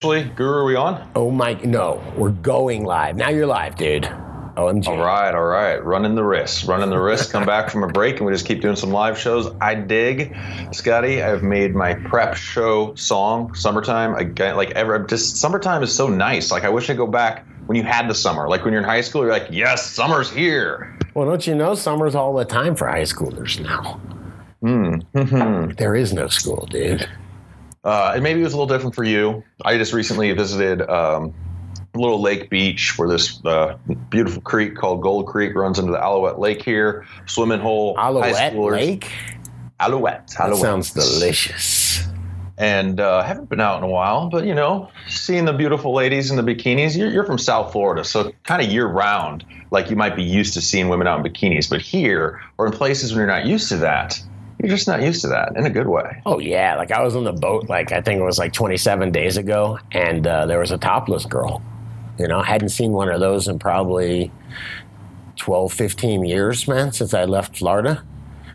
Guru, are we on? Oh my, no, we're going live. Now you're live, dude. OMG. All right, all right. Running the risk. Running the risk. Come back from a break and we just keep doing some live shows. I dig. Scotty, I've made my prep show song, Summertime. Again, like ever, just summertime is so nice. Like I wish I go back when you had the summer. Like when you're in high school, you're like, yes, summer's here. Well, don't you know summer's all the time for high schoolers now? Mm. There is no school, dude. Uh, and maybe it was a little different for you. I just recently visited um, a little lake beach where this uh, beautiful creek called Gold Creek runs into the Alouette Lake here. Swimming hole. Alouette. Lake? Alouette. Alouette. That sounds delicious. and uh, haven't been out in a while. But you know, seeing the beautiful ladies in the bikinis. You're, you're from South Florida, so kind of year round, like you might be used to seeing women out in bikinis. But here, or in places when you're not used to that, you're just not used to that in a good way. Oh, yeah. Like I was on the boat, like I think it was like 27 days ago, and uh, there was a topless girl. You know, I hadn't seen one of those in probably 12, 15 years, man, since I left Florida.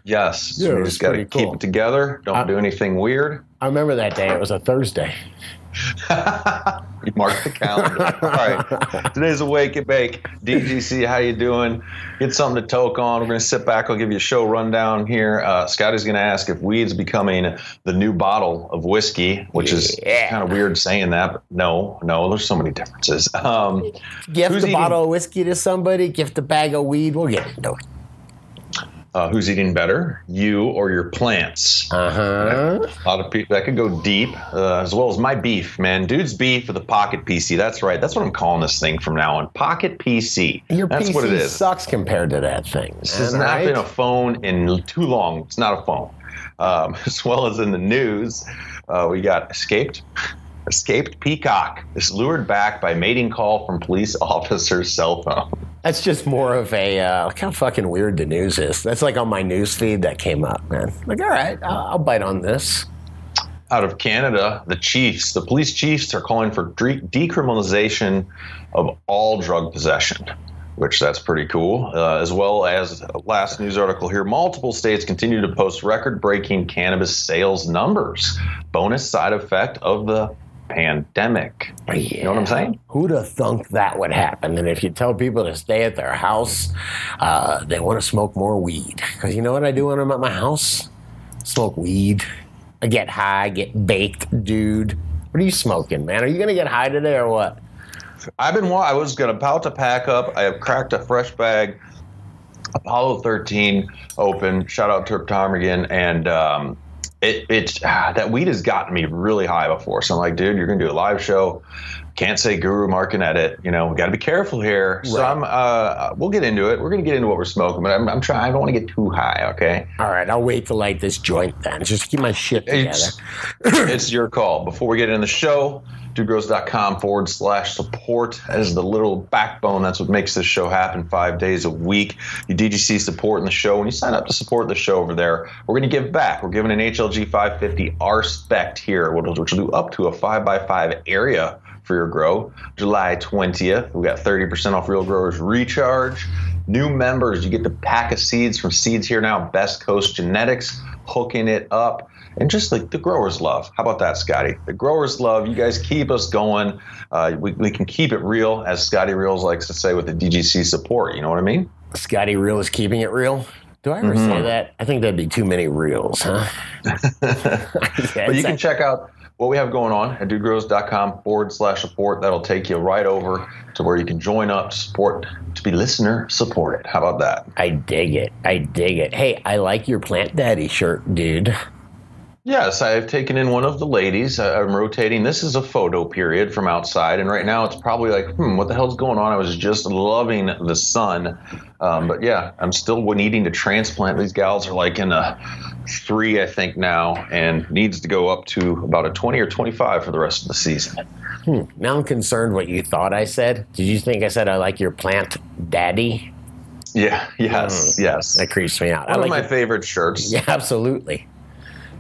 Yes, Yeah, so it we just got to pretty keep cool. it together. Don't I- do anything weird. I remember that day. It was a Thursday. You mark the calendar. All right. Today's a wake and bake. DGC, how you doing? Get something to toke on. We're going to sit back. I'll give you a show rundown here. Uh, Scotty's going to ask if weed's becoming the new bottle of whiskey, which is kind of weird saying that, but no, no, there's so many differences. Um, Gift a bottle of whiskey to somebody, gift a bag of weed. We'll get into it. Uh, who's eating better, you or your plants? Uh huh. A lot of people that could go deep, uh, as well as my beef, man. Dude's beef for the Pocket PC. That's right. That's what I'm calling this thing from now on. Pocket PC. Your That's PC what it is. sucks compared to that thing. This has not right? been a phone in too long. It's not a phone. Um, as well as in the news, uh, we got escaped. Escaped peacock is lured back by mating call from police officer's cell phone. That's just more of a uh, look how fucking weird the news is. That's like on my news feed that came up, man. Like, all right, I'll, I'll bite on this. Out of Canada, the chiefs, the police chiefs, are calling for de- decriminalization of all drug possession, which that's pretty cool. Uh, as well as last news article here, multiple states continue to post record-breaking cannabis sales numbers. Bonus side effect of the pandemic. You know what I'm saying? Who'd have thunk that would happen? And if you tell people to stay at their house, uh, they want to smoke more weed. Because you know what I do when I'm at my house? Smoke weed. I get high, get baked, dude. What are you smoking, man? Are you gonna get high today or what? I've been. I was gonna about to pack up. I have cracked a fresh bag. Apollo 13 open. Shout out to Ptarmigan and. Um, it, it's ah, that weed has gotten me really high before. So I'm like, dude, you're gonna do a live show. Can't say guru marking at it. You know, we got to be careful here. So I'm. Uh, we'll get into it. We're gonna get into what we're smoking, but I'm, I'm trying. I don't want to get too high. Okay. All right, I'll wait to light this joint then. Just keep my shit together. It's, it's your call. Before we get into the show, dudegrows.com forward slash support as the little backbone. That's what makes this show happen five days a week. You DGC support in the show. When you sign up to support the show over there, we're going to give back. We're giving an HLG 550 R spec here, which will which will do up to a 5x5 area for your grow. July 20th, we got 30% off Real Growers Recharge. New members, you get the pack of seeds from Seeds Here Now, Best Coast Genetics, hooking it up. And just like the growers love. How about that, Scotty? The growers love. You guys keep us going. Uh, we, we can keep it real, as Scotty Reels likes to say, with the DGC support. You know what I mean? Scotty Real is keeping it real. Do I ever say Mhm. that? I think that'd be too many reels, huh? Yeah, But you can check out what we have going on at dudegrows.com forward slash support. That'll take you right over to where you can join up support, to be listener supported. How about that? I dig it. I dig it. Hey, I like your Plant Daddy shirt, dude. Yes, I've taken in one of the ladies. I'm rotating. This is a photo period from outside, and right now it's probably like, hmm, what the hell's going on? I was just loving the sun, um, but yeah, I'm still needing to transplant. These gals are like in a three, I think now, and needs to go up to about a 20 or 25 for the rest of the season. Hmm. Now I'm concerned what you thought I said. Did you think I said I like your Plant Daddy? Yeah, yes, yes. That creeps me out. I One of my your- favorite shirts. Yeah, absolutely.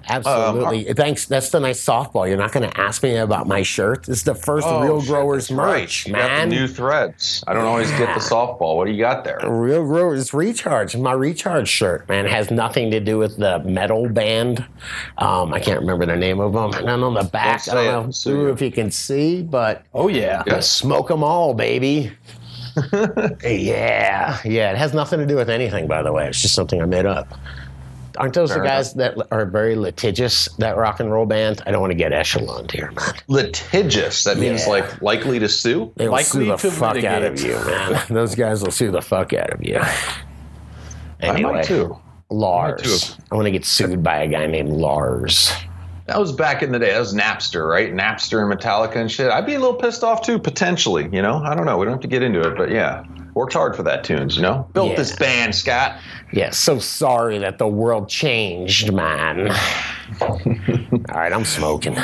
Absolutely. Um, Thanks. That's the nice softball. You're not going to ask me about my shirt. It's the first Real Oh, shit, Growers that's right. merch, You got the man. new threads. I don't always get the softball. What do you got there? Real Growers Recharge. My Recharge shirt, man, has nothing to do with the metal band. Um, I can't remember the name of them. And then on the back, I Don't know it. Sue you. if you can see, but Oh yeah. Yes. smoke them all, baby. yeah, yeah. It has nothing to do with anything, by the way. It's just something I made up. Aren't those Fair the guys that are very litigious? That rock and roll band. I don't want to get echeloned here, man. Litigious. That means Yeah. like likely to sue. They will sue the to fuck out of you, man. Those guys will sue the fuck out of you. Anyway, I might too. Lars. I want to get sued by a guy named Lars. That was back in the day. That was Napster, right? Napster and Metallica and shit. I'd be a little pissed off too, potentially. You know, I don't know. We don't have to get into it, but yeah, worked hard for that tunes. You know, built Yeah. this band, Scott. Yeah, so sorry that the world changed, man. All right, I'm smoking.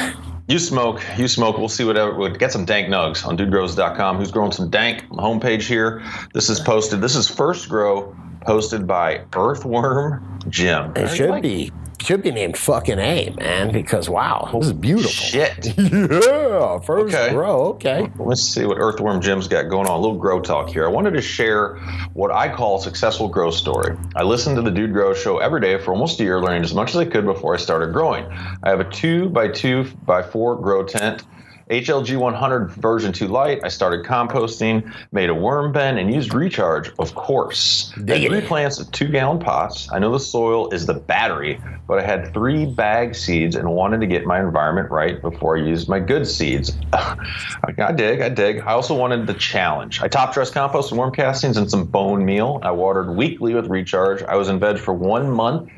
You smoke, you smoke. We'll see whatever. We'll get some dank nugs on dudegrows.com. Who's growing some dank? Homepage here. This is posted. This is first grow posted by Earthworm Jim. It should be should be named fucking A, man, because wow, this is beautiful. Shit. Yeah, first Okay. row. Okay. Let's see what Earthworm Jim's got going on. A little grow talk here. I wanted to share what I call a successful grow story. I listened to the Dude Grow show every day for almost a year, learning as much as I could before I started growing. I have a two by two by four grow tent. HLG 100 version 2 light. I started composting, made a worm bin, and used recharge, of course. Diggity. three plants of two gallon pots. I know the soil is the battery, but I had three bag seeds and wanted to get my environment right before I used my good seeds. I dig, I dig. I also wanted the challenge. I top dressed compost and worm castings and some bone meal. I watered weekly with recharge. I was in veg for one month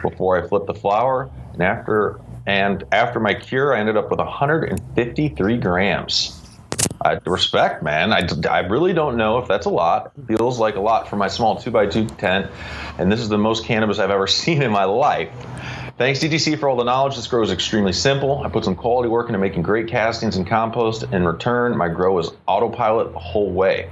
before I flipped the flower, and after and after my cure, I ended up with 153 grams. I respect, man. I, I really don't know if that's a lot. Feels like a lot for my small 2x2 tent, and this is the most cannabis I've ever seen in my life. Thanks, DTC, for all the knowledge. This grow is extremely simple. I put some quality work into making great castings and compost. In return, my grow is autopilot the whole way.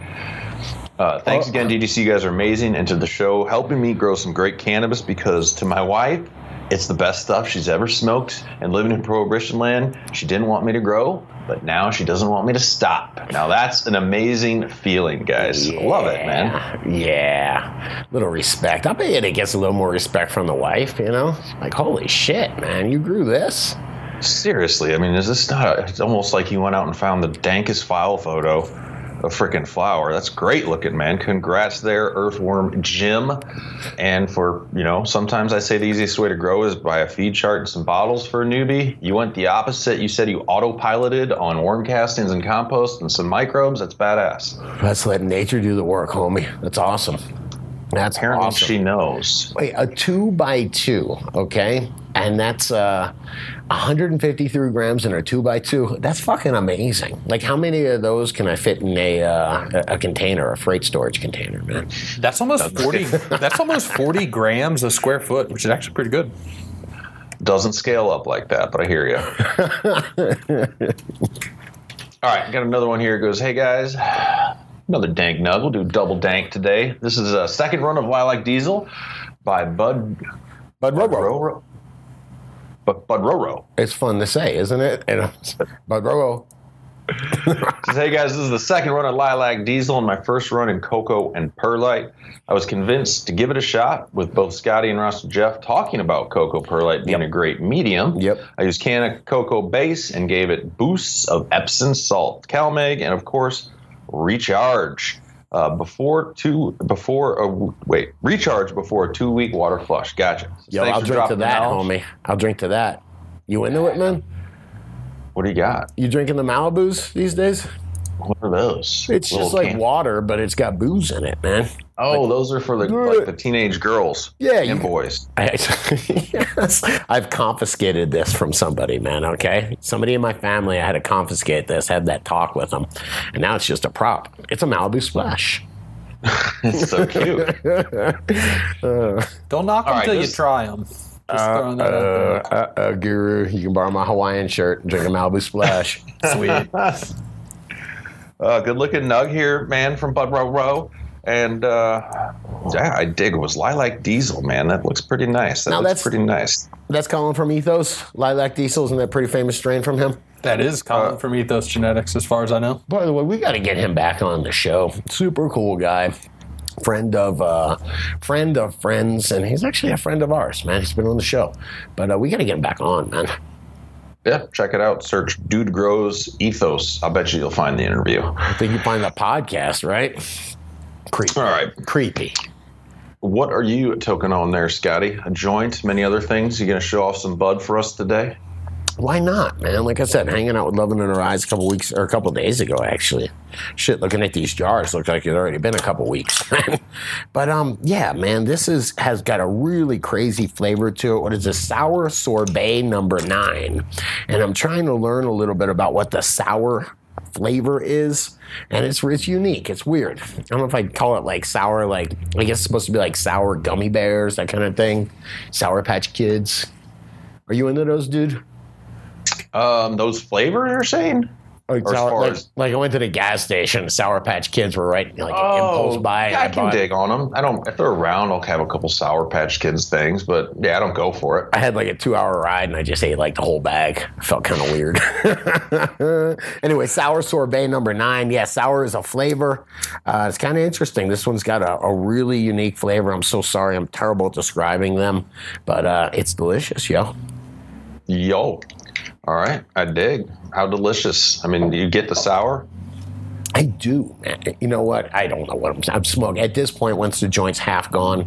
Uh, thanks again, DTC. You guys are amazing. And to the show, helping me grow some great cannabis because to my wife, it's the best stuff she's ever smoked. And living in Prohibition land, she didn't want me to grow, but now she doesn't want me to stop. Now that's an amazing feeling, guys. Love it, man. Yeah. Little respect. I bet it gets a little more respect from the wife, you know? Like, holy shit, man, you grew this. Seriously, I mean, is this not? A, it's almost like you went out and found the dankest file photo of freaking flower. That's great looking, man. Congrats there, Earthworm Jim. And for you know, sometimes I say the easiest way to grow is buy a feed chart and some bottles for a newbie. You went the opposite. You said you autopiloted on worm castings and compost and some microbes. That's badass. Let's let nature do the work, homie. That's awesome. That's Apparently, awesome. she knows. Wait, a two by two, okay? And that's uh, 153 grams in a two by two. That's fucking amazing. Like, how many of those can I fit in a uh, a a container, a freight storage container, man? That's almost forty. that's almost forty grams a square foot, which is actually pretty good. Doesn't scale up like that, but I hear you. All right, got another one here. It goes, hey guys, another dank nug. We'll do double dank today. This is a second run of Lilac Diesel by Bud Bud Bud Roro. Roro. Bud, Roro. It's fun to say, isn't it? And, uh, Bud Roro. Says, hey guys, this is the second run of Lilac Diesel and my first run in Coco and Perlite. I was convinced to give it a shot with both Scotty and Ross and Jeff talking about Coco Perlite being Yep. a great medium. Yep. I used can of coco base and gave it boosts of Epsom salt, CalMag, and of course, recharge. Uh, before two, before a wait, recharge before a two-week water flush. Gotcha. So Yo, I'll drink to that, homie. I'll drink to that. You into it, man? What do you got? You drinking the Malibus these days? What are those? It's Little just like can- water, but it's got booze in it, man. Oh, those are for the like the teenage girls. Yeah, and you- boys. I, yes, I've confiscated this from somebody, man. Okay, somebody in my family, I had to confiscate this, had that talk with them, and now it's just a prop. It's a Malibu Splash. It's so cute. Don't knock All them right, till you try them. Just throwing that out Uh, there. uh, uh, Guru, you can borrow my Hawaiian shirt and drink a Malibu Splash. Sweet. Uh, good looking nug here, man, from Bud Row Row. And uh, yeah, I dig. It was lilac diesel, man. That looks pretty nice. That Now looks that's- pretty nice. That's Colin from Ethos. Lilac Diesel, isn't that pretty famous strain from him? That is Colin from Ethos Genetics, as far as I know. By the way, we got to get him back on the show. Super cool guy, friend of uh, friend of friends, and he's actually a friend of ours, man. He's been on the show, but uh, we got to get him back on, man. Yeah, check it out. Search Dude Grows Ethos. I'll bet you you'll find the interview. I think you find the podcast, right? Creepy. All right. Creepy. What are you toking on there, Scotty? A joint, many other things? You going to show off some bud for us today? Why not, man? Like I said, hanging out with Loving in Her Eyes a couple weeks or a couple days ago, actually. Shit, looking at these jars, looked like it already been a couple weeks. but um, yeah, man, this is has got a really crazy flavor to it. What is a sour sorbet number nine? And I'm trying to learn a little bit about what the sour flavor is, and it's it's unique. It's weird. I don't know if I'd call it like sour, like I guess it's supposed to be like sour gummy bears, that kind of thing. Sour Patch Kids. Are you into those, dude? Um, those flavors you're saying? Like, sour- like, as- like I went to the gas station, Sour Patch Kids were right, like impulse buy. Oh, yeah, I can bought- dig on them. I don't. If they're around, I'll have a couple Sour Patch Kids things. But yeah, I don't go for it. I had like a two-hour ride and I just ate like the whole bag. Felt kind of weird. anyway, sour sorbet number nine. Yeah, sour is a flavor. Uh, it's kind of interesting. This one's got a, a really unique flavor. I'm so sorry. I'm terrible at describing them, but uh, it's delicious, yo. Yo. All right, I dig. How delicious. I mean, you get the sour. I do, man. You know what? I don't know what I'm, I'm smoking. At this point, once the joint's half gone,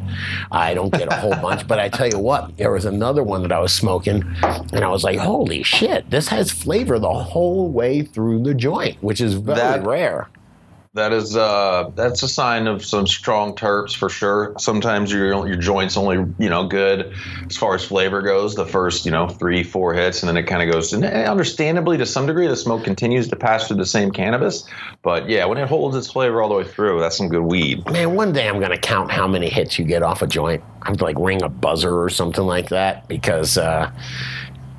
I don't get a whole bunch. But I tell you what, there was another one that I was smoking, and I was like, holy shit, this has flavor the whole way through the joint, which is very That- rare. That is uh that's a sign of some strong terps for sure. Sometimes your your joints only you know good as far as flavor goes the first you know three four hits and then it kind of goes and understandably to some degree the smoke continues to pass through the same cannabis but yeah when it holds its flavor all the way through that's some good weed. Man, one day I'm to count how many hits you get off a joint. I'm like ring a buzzer or something like that because, uh,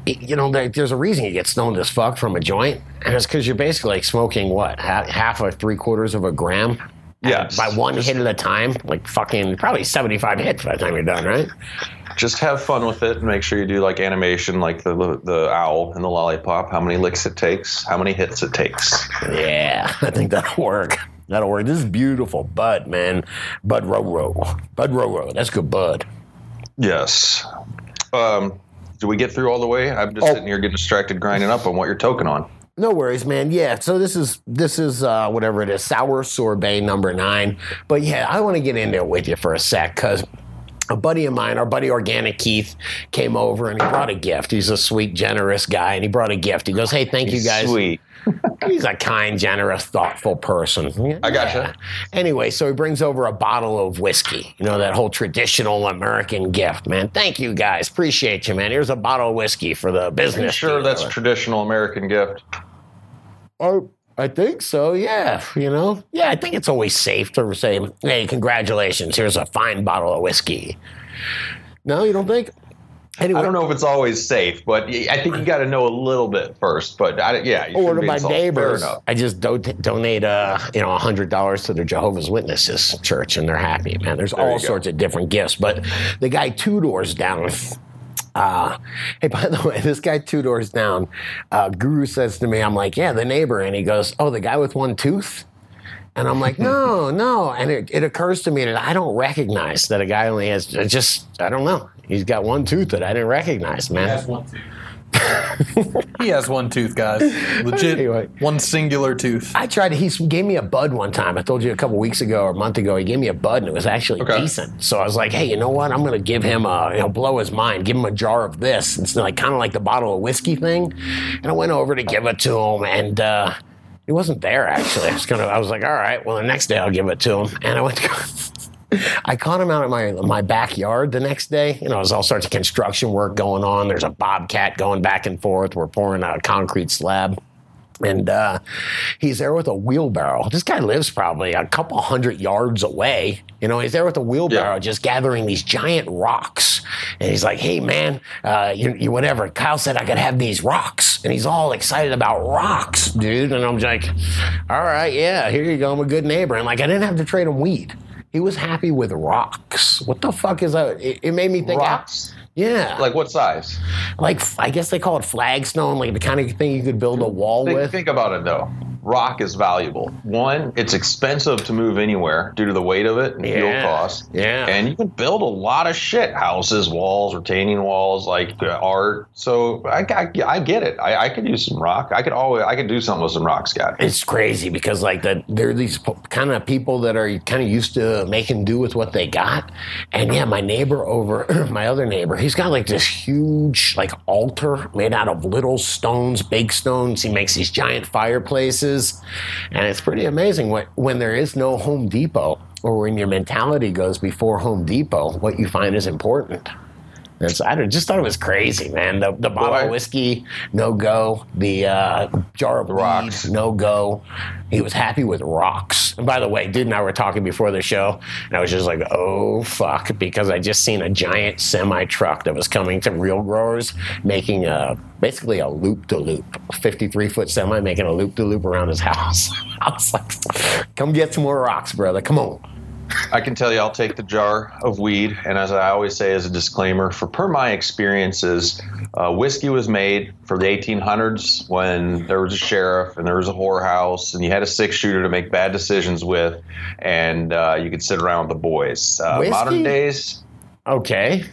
you know, there's a reason you get stoned as fuck from a joint, and it's because you're basically like smoking what half, half or three quarters of a gram. Yes. By one hit at a time, like fucking probably 75 hits by the time you're done, right? Just have fun with it and make sure you do like animation like the the owl and the lollipop. How many licks it takes, how many hits it takes. Yeah, I think that'll work. That'll work. This is beautiful. Bud, man. Bud Roro. Bud Roro. That's good bud. Yes. Um, do we get through all the way? I'm just Oh. sitting here getting distracted grinding up on what you're toking on. No worries, man. Yeah, so this is this is uh, whatever it is, sour sorbet number nine. But yeah, I want to get in there with you for a sec because a buddy of mine, our buddy Organic Keith, came over and he brought a gift. He's a sweet, generous guy, and he brought a gift. He goes, "Hey, thank you guys." Sweet. He's a kind, generous, thoughtful person. I gotcha. Anyway, so he brings over a bottle of whiskey. You know, that whole traditional American gift, man. Thank you guys. Appreciate you, man. Here's a bottle of whiskey for the Are you business. sure that's dealer. traditional American gift? Oh, I think so. Yeah, you know. Yeah, I think it's always safe to say, "Hey, congratulations! Here's a fine bottle of whiskey." No, you don't think? Anyway, I don't know if it's always safe, but I think you got to know a little bit first. But I, yeah, you Or to be my insulted. Neighbors. I just do- donate, uh, you know, hundred dollars to the Jehovah's Witnesses church, and they're happy, man. There's There all sorts of different gifts, but the guy two doors down. Uh, hey, by the way, this guy two doors down, uh, Guru says to me, I'm like, yeah, the neighbor. And he goes, oh, the guy with one tooth? And I'm like, no, no. And it, it occurs to me that I don't recognize that a guy only has, just, I don't know. He's got one tooth that I didn't recognize, man. one tooth. He has one tooth, guys. Legit, Anyway. one singular tooth. I tried. He gave me a bud one time. I told you a couple weeks ago or a month ago. He gave me a bud, and it was actually Okay. decent. So I was like, "Hey, you know what? I'm going to give him a, you know, blow his mind. Give him a jar of this. It's like kind of like the bottle of whiskey thing." And I went over to give it to him, and uh, he wasn't there. Actually, I was gonna. I was like, "All right, well, the next day I'll give it to him." And I went. To, I caught him out at my my backyard the next day. You know, there's all sorts of construction work going on. There's a bobcat going back and forth. We're pouring a concrete slab. And uh, he's there with a wheelbarrow. This guy lives probably a couple hundred yards away. You know, he's there with a wheelbarrow Yeah. just gathering these giant rocks. and he's like, "Hey man, uh, you, you whatever." Kyle said I could have these rocks, and he's all excited about rocks, dude. And I'm like, "All right, yeah, here you go. I'm a good neighbor." And like, I didn't have to trade him weed. He was happy with rocks. What the fuck is that? It, it made me think. Rocks? Yeah, Like what size? like I guess they call it flagstone, like the kind of thing you could build a wall Think, with. think about it though. Rock is valuable. One, it's expensive to move anywhere due to the weight of it and fuel costs. Yeah. And you can build a lot of shit houses, walls, retaining walls, like uh, art. So I, I, I get it. I, I could use some rock. I could always I could do something with some rock, Scott. it's crazy because like the, there are these kind of people that are kind of used to making do with what they got and yeah my neighbor over my other neighbor he's got like this huge like altar made out of little stones big stones he makes these giant fireplaces and it's pretty amazing what when there is no home depot or when your mentality goes before home depot what you find is important It's, I just thought it was crazy, man. The, the bottle Boy. of whiskey, no go. The uh, jar of rocks. weed, no go. He was happy with rocks. And by the way, dude and I were talking before the show, and I was just like, oh, fuck, because I just seen a giant semi truck that was coming to real growers making a basically a loop to loop, 53 foot semi making a loop to loop around his house. I was like, come get some more rocks, brother. Come on. I can tell you, I'll take the jar of weed. And as I always say, as a disclaimer, for per my experiences, uh, whiskey was made for the 1800s when there was a sheriff and there was a whorehouse, and you had a six shooter to make bad decisions with, and uh, you could sit around with the boys. Uh, modern days, Okay.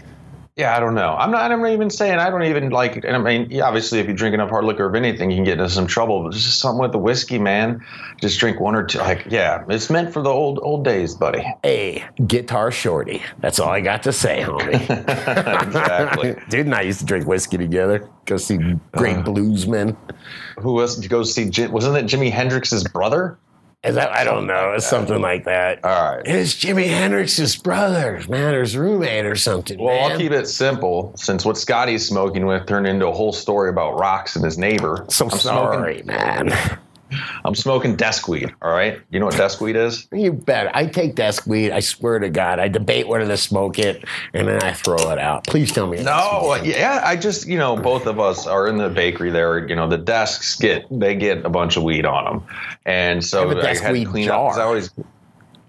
Yeah, I don't know. I'm not. I'm not even saying. I don't even like. And I mean, obviously, if you drink enough hard liquor of anything, you can get into some trouble. But just something with the whiskey, man. Just drink one or two. Like, yeah, it's meant for the old old days, buddy. Hey, guitar shorty. That's all I got to say, homie. exactly. Dude and I used to drink whiskey together. Go see great Uh. bluesmen. Who else To go see? Jim, wasn't it Jimi Hendrix's brother? Is that I don't know. It's something like that. All right. It's Jimi Hendrix's brother, man, or his roommate or something. Well, man. I'll keep it simple since what Scotty's smoking with turned into a whole story about rocks and his neighbor. so I'm sorry, man. I'm smoking desk weed. All right. You know what desk weed is? You bet. I take desk weed. I swear to God, I debate whether to smoke it, and then I throw it out. Please tell me. No, yeah, I just you know both of us are in the bakery there. You know the desks get they get a bunch of weed on them, and so I I, desk had to clean up jar. I always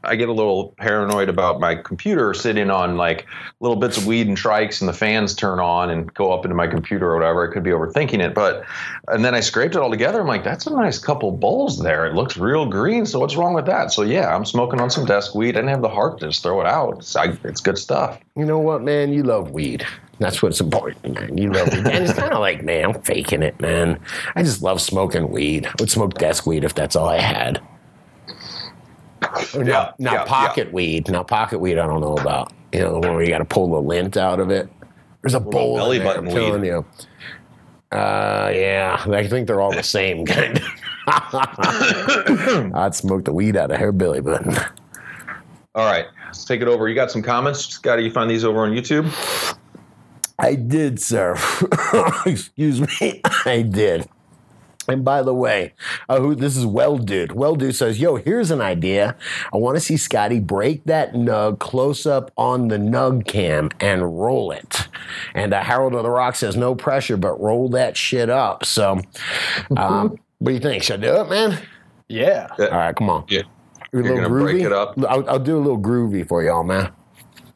I get a little paranoid about my computer sitting on like little bits of weed and trichs, and the fans turn on and go up into my computer or whatever. I could be overthinking it, but and then I scraped it all together. I'm like, that's a nice couple bowls there. It looks real green. So what's wrong with that? So yeah, I'm smoking on some desk weed. I didn't have the heart to just throw it out. It's, I, it's good stuff. You know what, man? You love weed. That's what's important, man. You love weed. And it's kind of like, man, I'm faking it, man. I just love smoking weed. I would smoke desk weed if that's all I had. Or Yeah, not, not yeah, pocket weed. Now, pocket weed, I don't know about. You know, the one where you got to pull the lint out of it. There's a bowl belly there, button I'm telling weed? you. Uh, yeah, I think they're all the same kind. I'd smoke the weed out of her belly button. All right, let's take it over. You got some comments, Scotty? You find these over on YouTube? I did, sir. Excuse me. I did. And by the way, uh, who this is Well Dude. Well Dude says, "Yo, here's an idea. I want to see Scotty break that nug close up on the nug cam and roll it." And uh, Harold of the Rock says, "No pressure, but roll that shit up." So, um, what do you think? Should I do it, man? Yeah. All right, come on. Yeah. A little gonna break it up? I'll, I'll do a little groovy for y'all, man.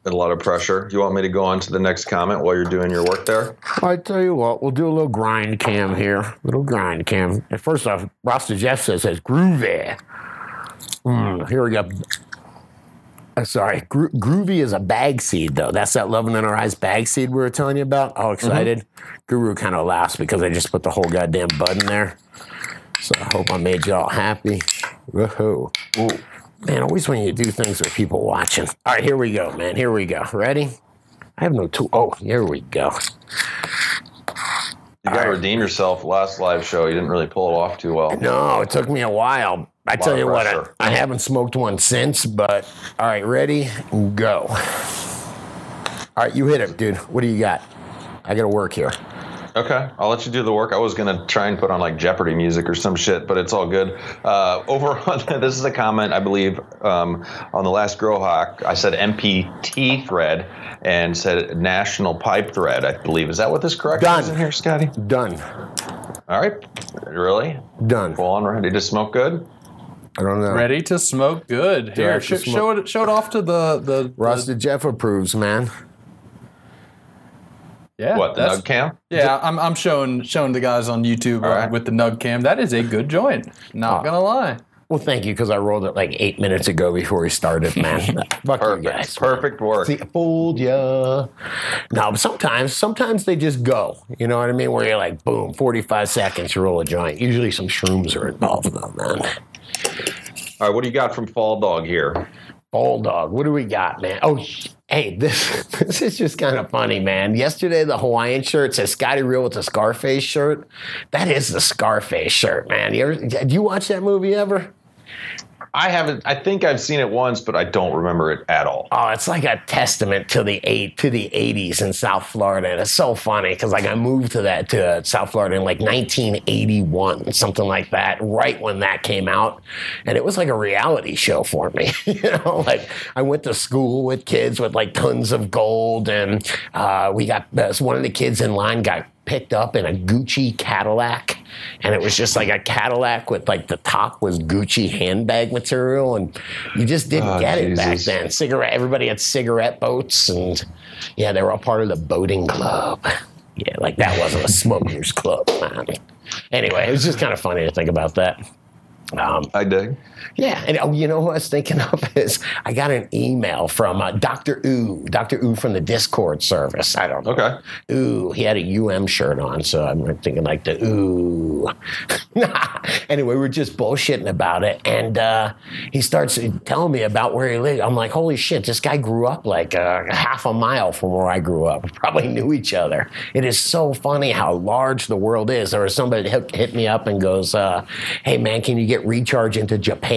A lot of pressure. You want me to go on to the next comment while you're doing your work there? I tell you what, we'll do a little grind cam here. Little grind cam. And first off, Rasta Jeff says it's groovy. Mm, here we go. Uh, sorry, Gro- groovy is a bag seed though. That's that loving in our eyes bag seed we were telling you about. All excited. Guru kind of laughs because I just put the whole goddamn bud in there. So I hope I made y'all happy. Woohoo. Man, always when you do things with people watching. All right, here we go, man. Here we go. Ready? I have no tool. Oh, here we go. You got to redeem yourself. Last live show, you didn't really pull it off too well. No, it took me a while. I tell you what, I. I haven't smoked one since, but all right, ready? Go. All right, you hit it, dude. What do you got? I got to work here. Okay, I'll let you do the work. I was gonna try and put on like Jeopardy music or some shit, but it's all good. Uh, over on this is a comment I believe um, on the last Grow Hawk. I said MPT thread and said National Pipe Thread. I believe is that what this correction Done. is in here, Scotty? Done. All right, really? Done. Full on ready to smoke good. I don't know. Ready to smoke good. Here, sh- smoke. show it show it off to the the, Rusted the Jeff approves, man. Yeah. What the that's- Nug Cam? Yeah, I'm, I'm showing showing the guys on YouTube uh, right. with the Nug Cam. That is a good joint. Not gonna lie. Well, thank you, because I rolled it like eight minutes ago before we started, man. Fuck you Perfect. guys. Perfect work. See, I fooled ya. No, sometimes, sometimes they just go. You know what I mean? Where you're like, boom, 45 seconds, you roll a joint. Usually some shrooms are involved, though, man. All right, what do you got from Fall Dog here? Bulldog, what do we got, man? Oh, sh- hey, this this is just kind of funny, man. Yesterday, the Hawaiian shirt says Scotty Real with the Scarface shirt. That is the Scarface shirt, man. You ever, did you watch that movie ever? I haven't. I think I've seen it once, but I don't remember it at all. Oh, it's like a testament to the eight to the '80s in South Florida, and it's so funny because like I moved to that to South Florida in like 1981, something like that, right when that came out, and it was like a reality show for me. you know, like I went to school with kids with like tons of gold, and uh, we got uh, one of the kids in line got picked up in a Gucci Cadillac. And it was just like a Cadillac with like the top was Gucci handbag material. And you just didn't Oh, get it back then. Cigarette, everybody had cigarette boats. And yeah, they were all part of the boating club. Yeah, like that wasn't a smokers club, man. Anyway, it was just kind of funny to think about that. Um, I dig. Yeah, and oh, you know who I was thinking of is I got an email from uh, Dr. Ooh, Dr. Ooh from the Discord service. I don't know. Okay. Ooh, he had a UM shirt on, so I'm thinking like the ooh. anyway, we're just bullshitting about it, and uh, he starts telling me about where he lived. I'm like, holy shit, this guy grew up like uh, half a mile from where I grew up. We probably knew each other. It is so funny how large the world is. There was somebody that hit, hit me up and goes, uh, "Hey man, can you get recharge into Japan?"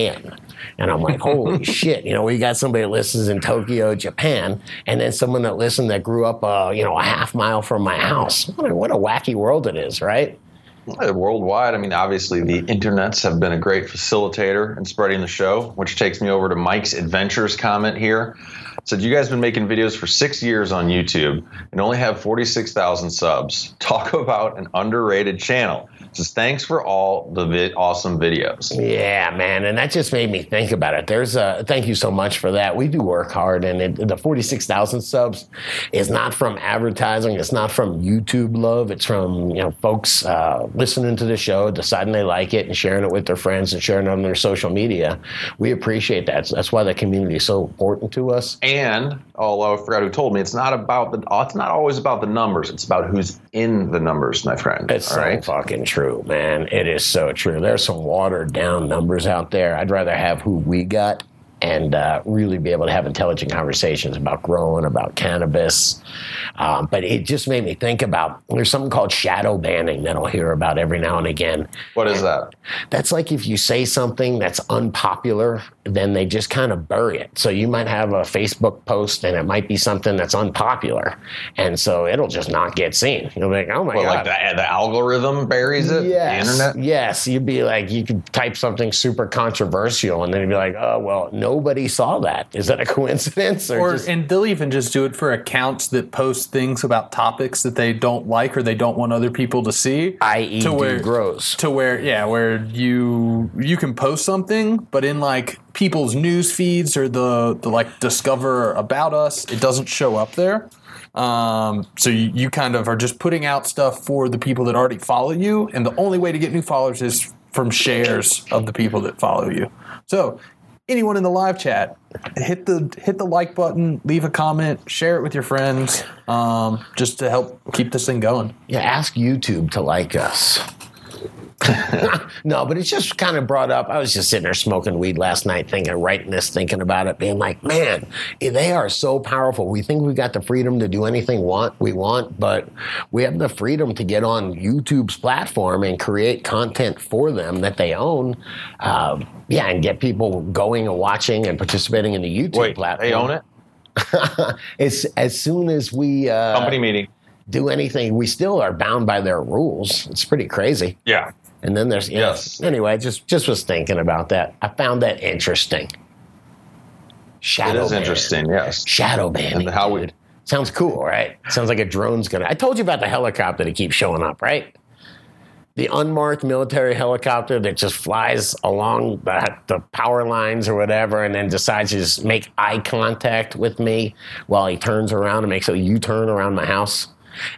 And I'm like, holy shit, you know, we got somebody that listens in Tokyo, Japan, and then someone that listened that grew up, uh, you know, a half mile from my house. What a, what a wacky world it is, right? Worldwide, I mean, obviously the internets have been a great facilitator in spreading the show, which takes me over to Mike's Adventures comment here. Said you guys been making videos for six years on YouTube and only have 46,000 subs. Talk about an underrated channel. Says thanks for all the vi- awesome videos. Yeah, man, and that just made me think about it. There's a thank you so much for that. We do work hard, and it, the forty-six thousand subs is not from advertising. It's not from YouTube love. It's from you know folks uh, listening to the show, deciding they like it, and sharing it with their friends and sharing it on their social media. We appreciate that. That's why the community is so important to us. And although I forgot who told me, it's not about the. It's not always about the numbers. It's about who's in the numbers, my friend. It's all so right. fucking true, man. It is so true. There's some watered down numbers out there. I'd rather have who we got and uh, really be able to have intelligent conversations about growing, about cannabis. Um, but it just made me think about there's something called shadow banning that I'll hear about every now and again. What is that? That's like if you say something that's unpopular, then they just kind of bury it. So you might have a Facebook post and it might be something that's unpopular. And so it'll just not get seen. You'll be like, oh my Well, God. like the, the algorithm buries it. Yes. The internet. Yes. You'd be like, you could type something super controversial, and then you'd be like, oh, well, nobody saw that. Is that a coincidence? Or, Or just, and they'll even just do it for accounts that post things about topics that they don't like or they don't want other people to see. i.e., to where- grows. to where yeah where you you can post something but in like people's news feeds or the, the like discover about us it doesn't show up there. Um, so you, you kind of are just putting out stuff for the people that already follow you and the only way to get new followers is from shares of the people that follow you. So anyone in the live chat hit the hit the like button leave a comment share it with your friends um, just to help keep this thing going. Yeah, ask YouTube to like us. no, but it's just kind of brought up. I was just sitting there smoking weed last night, thinking, writing this, thinking about it, being like, man, they are so powerful. We think we've got the freedom to do anything want we want, but we have the freedom to get on YouTube's platform and create content for them that they own. Um, yeah, and get people going and watching and participating in the YouTube Wait, platform. they own it. as as soon as we uh, Company meeting. do anything. We still are bound by their rules. It's pretty crazy. Yeah. And then there's. Yes. Anyway, just just was thinking about that. I found that interesting. Shadow is ban. interesting. Yes. Shadow banning. And how we- dude. sounds cool, right? Sounds like a drone's gonna. I told you about the helicopter that keeps showing up, right? The unmarked military helicopter that just flies along the, the power lines or whatever, and then decides to just make eye contact with me while he turns around and makes a U turn around my house.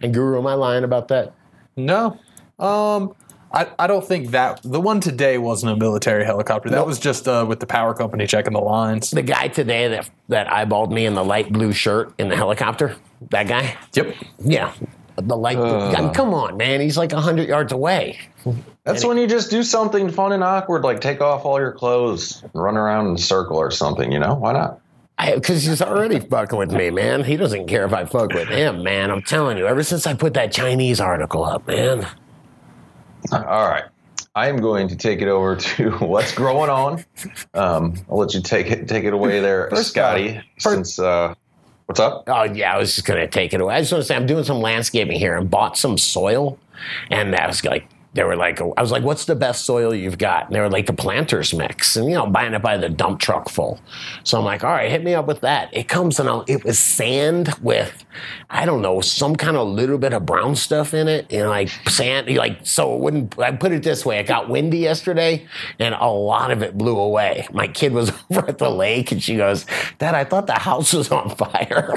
And Guru, am I lying about that? No. Um, I, I don't think that the one today wasn't a military helicopter. That Nope. was just uh, with the power company checking the lines. The guy today that that eyeballed me in the light blue shirt in the helicopter, that guy. Yep. Yeah, the light. blue. I mean, come on, man. He's like hundred yards away. That's when you just do something fun and awkward, like take off all your clothes and run around in a circle or something. You know, why not? Because he's already fucking with me, man. He doesn't care if I fuck with him, man. I'm telling you. Ever since I put that Chinese article up, man. All right. I am going to take it over to what's growing on. Um, I'll let you take it take it away there, First Scotty. off, first- since uh, what's up? Oh yeah, I was just gonna take it away. I just want to say I'm doing some landscaping here and bought some soil, and I was like, they were like, I was like, what's the best soil you've got? And they were like the planters mix, and you know, buying it by the dump truck full. So I'm like, all right, hit me up with that. It comes in, a, it was sand with, I don't know, some kind of little bit of brown stuff in it, and like sand, like so it wouldn't. I put it this way: it got windy yesterday, and a lot of it blew away. My kid was over at the lake, and she goes, "Dad, I thought the house was on fire."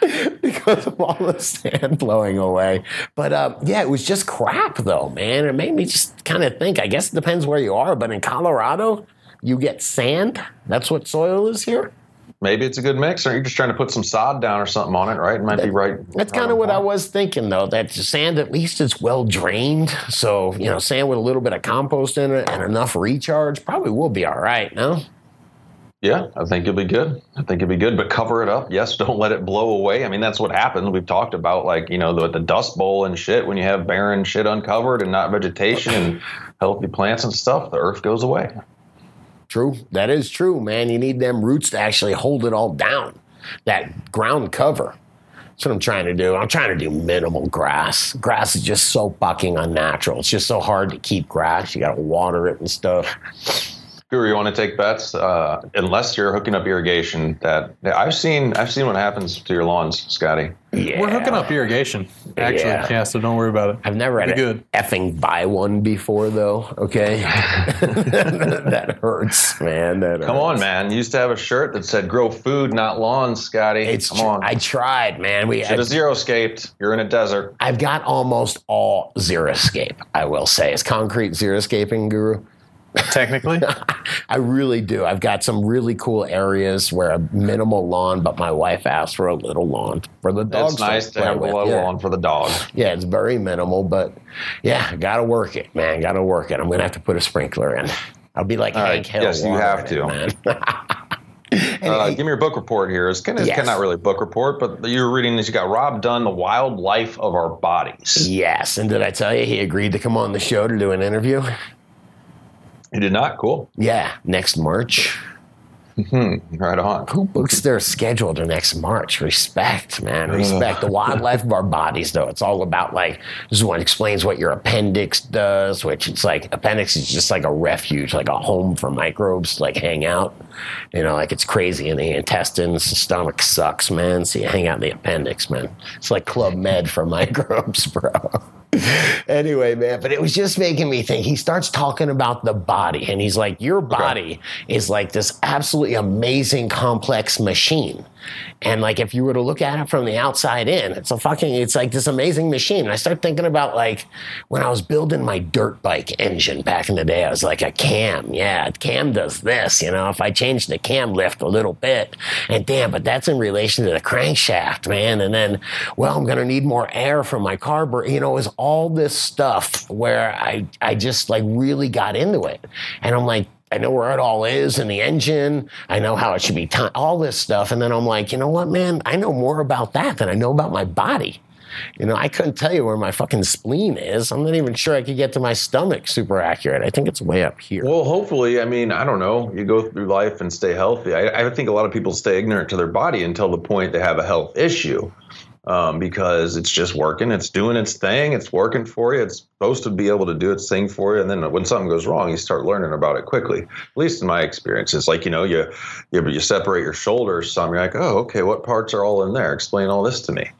because of all the sand blowing away. But uh, yeah, it was just crap though, man. And it made me just kind of think. I guess it depends where you are, but in Colorado, you get sand. That's what soil is here. Maybe it's a good mix, or you're just trying to put some sod down or something on it, right? It might be right. That's kind of what I was thinking though. That sand at least is well drained. So, you know, sand with a little bit of compost in it and enough recharge probably will be all right, no? Yeah, I think you'll be good. I think you'll be good, but cover it up. Yes, don't let it blow away. I mean, that's what happens. We've talked about like you know the, the dust bowl and shit. When you have barren shit uncovered and not vegetation and healthy plants and stuff, the earth goes away. True. That is true, man. You need them roots to actually hold it all down. That ground cover. That's what I'm trying to do. I'm trying to do minimal grass. Grass is just so fucking unnatural. It's just so hard to keep grass. You got to water it and stuff. Guru, you want to take bets? Uh, unless you're hooking up irrigation, that I've seen. I've seen what happens to your lawns, Scotty. Yeah. We're hooking up irrigation, actually. Yeah. Yeah, so don't worry about it. I've never had Be to good. effing buy one before, though. Okay, that hurts, man. That Come hurts. on, man. You used to have a shirt that said "Grow food, not lawns," Scotty. It's Come tr- on. I tried, man. We Should have xeriscaped. You're in a desert. I've got almost all xeriscape. I will say, is concrete xeriscaping, Guru? Technically, I really do. I've got some really cool areas where a minimal lawn, but my wife asked for a little lawn for the dogs. It's nice to play have a with. little yeah. lawn for the dog. Yeah, it's very minimal, but yeah, gotta work it, man. Gotta work it. I'm gonna have to put a sprinkler in. I'll be like All Hank right. Yes, you watering have it, to. man. Uh, hey, give me your book report here. It's kind of Yes. not really a book report, but you're reading this. You got Rob Dunn, The Wild Life of Our Bodies. yes, and did I tell you he agreed to come on the show to do an interview? You did not? Cool. Yeah, next March. Mm-hmm. Right on. Who books their schedule to next March? Respect, man. Respect. the wildlife of our bodies, though. It's all about like this one explains what your appendix does, which it's like appendix is just like a refuge, like a home for microbes to like hang out. You know, like it's crazy in the intestines, the stomach sucks, man. So you hang out in the appendix, man. It's like Club Med for microbes, bro. anyway, man, but it was just making me think. He starts talking about the body, and he's like, Your body is like this absolutely amazing, complex machine. And like, if you were to look at it from the outside in, it's a fucking, it's like this amazing machine. And I start thinking about like when I was building my dirt bike engine back in the day, I was like, a cam. Yeah, a cam does this. You know, if I change the cam lift a little bit, and damn, but that's in relation to the crankshaft, man. And then, well, I'm going to need more air from my carburetor. You know, is all this stuff where I, I just like really got into it. And I'm like, I know where it all is in the engine. I know how it should be all this stuff. And then I'm like, you know what, man? I know more about that than I know about my body. You know, I couldn't tell you where my fucking spleen is. I'm not even sure I could get to my stomach super accurate. I think it's way up here. Well, hopefully, I mean, I don't know. You go through life and stay healthy. I, I think a lot of people stay ignorant to their body until the point they have a health issue. Um, because it's just working. It's doing its thing. It's working for you. It's supposed to be able to do its thing for you. And then when something goes wrong, you start learning about it quickly. At least in my experience, it's like you know you you, you separate your shoulders. Some you're like, oh, okay, what parts are all in there? Explain all this to me.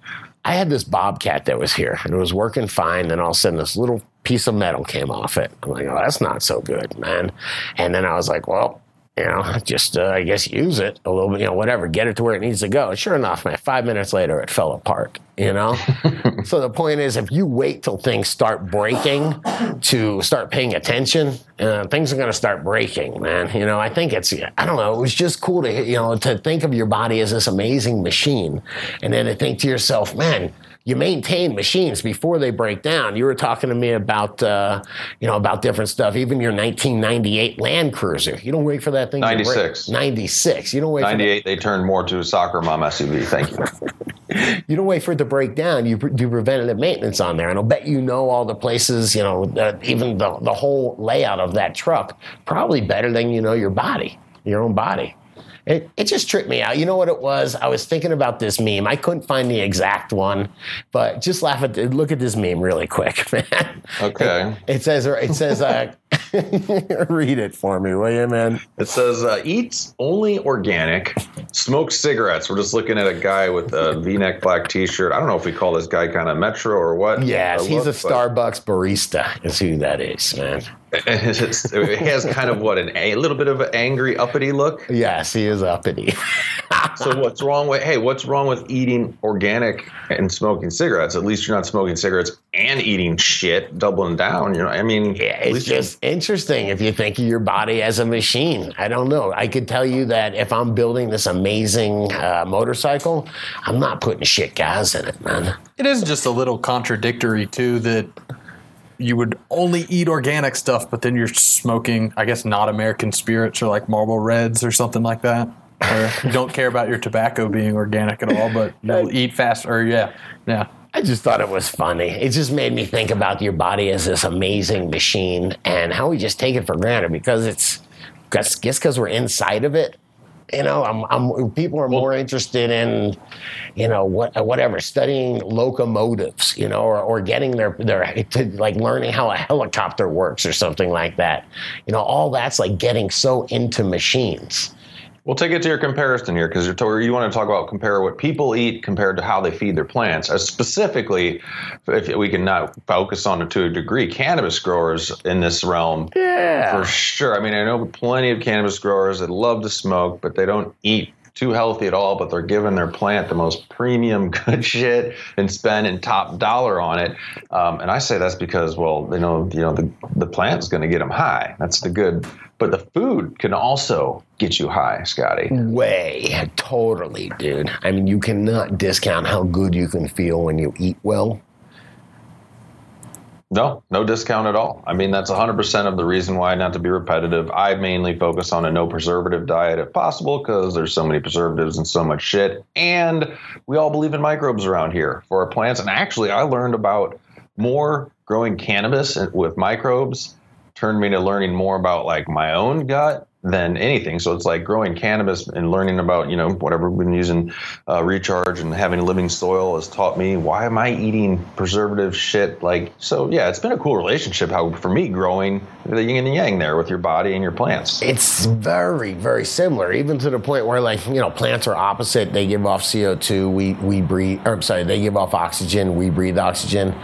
I had this bobcat that was here and it was working fine. Then all of a sudden, this little piece of metal came off it. I'm like, oh, that's not so good, man. And then I was like, well, you know, just uh, I guess use it a little bit, you know, whatever, get it to where it needs to go. Sure enough, man, five minutes later, it fell apart. You know, so the point is, if you wait till things start breaking to start paying attention, uh, things are going to start breaking, man. You know, I think it's I don't know. It was just cool to you know to think of your body as this amazing machine, and then to think to yourself, man you maintain machines before they break down. You were talking to me about, uh, you know, about different stuff. Even your 1998 Land Cruiser, you don't wait for that thing. 96. 96. You don't wait. 98. they turned more to a soccer mom SUV. Thank you. you don't wait for it to break down. You do preventative maintenance on there, and I'll bet you know all the places. You know, uh, even the the whole layout of that truck probably better than you know your body, your own body. It, it just tripped me out. You know what it was? I was thinking about this meme. I couldn't find the exact one, but just laugh at look at this meme really quick, man. Okay. It, it says it says uh, read it for me, will you, man? It says uh, eats only organic, smokes cigarettes. We're just looking at a guy with a V-neck black T-shirt. I don't know if we call this guy kind of metro or what. Yes, he's a Starbucks barista. Is who that is, man it has kind of what an a little bit of an angry uppity look. Yes, he is uppity. so what's wrong with hey? What's wrong with eating organic and smoking cigarettes? At least you're not smoking cigarettes and eating shit, doubling down. You know, I mean, yeah, it's just interesting if you think of your body as a machine. I don't know. I could tell you that if I'm building this amazing uh, motorcycle, I'm not putting shit gas in it, man. It is just a little contradictory too that you would only eat organic stuff, but then you're smoking, I guess, not American spirits or like Marlboro Reds or something like that. Or you don't care about your tobacco being organic at all, but you'll eat fast. Or yeah, yeah. I just thought it was funny. It just made me think about your body as this amazing machine and how we just take it for granted because it's just because we're inside of it you know, I'm, I'm, people are more interested in, you know, what, whatever, studying locomotives, you know, or, or getting their, their, to, like learning how a helicopter works or something like that. You know, all that's like getting so into machines. We'll take it to your comparison here because you want to talk about compare what people eat compared to how they feed their plants. As specifically, if we can not focus on it to a degree, cannabis growers in this realm, yeah, for sure. I mean, I know plenty of cannabis growers that love to smoke, but they don't eat too healthy at all, but they're giving their plant the most premium good shit and spending top dollar on it. Um, and I say that's because, well, you know, you know, the the plant's going to get them high. That's the good but the food can also get you high, Scotty. Way, totally, dude. I mean, you cannot discount how good you can feel when you eat well. No, no discount at all. I mean, that's 100% of the reason why, not to be repetitive, I mainly focus on a no preservative diet if possible because there's so many preservatives and so much shit. And we all believe in microbes around here for our plants. And actually, I learned about more growing cannabis with microbes turned me to learning more about like my own gut than anything. So it's like growing cannabis and learning about, you know, whatever we've been using uh, recharge and having living soil has taught me why am I eating preservative shit? Like, so yeah, it's been a cool relationship how for me growing the yin and yang there with your body and your plants. It's very, very similar, even to the point where like, you know, plants are opposite. They give off CO2, we, we breathe, or I'm sorry, they give off oxygen, we breathe oxygen.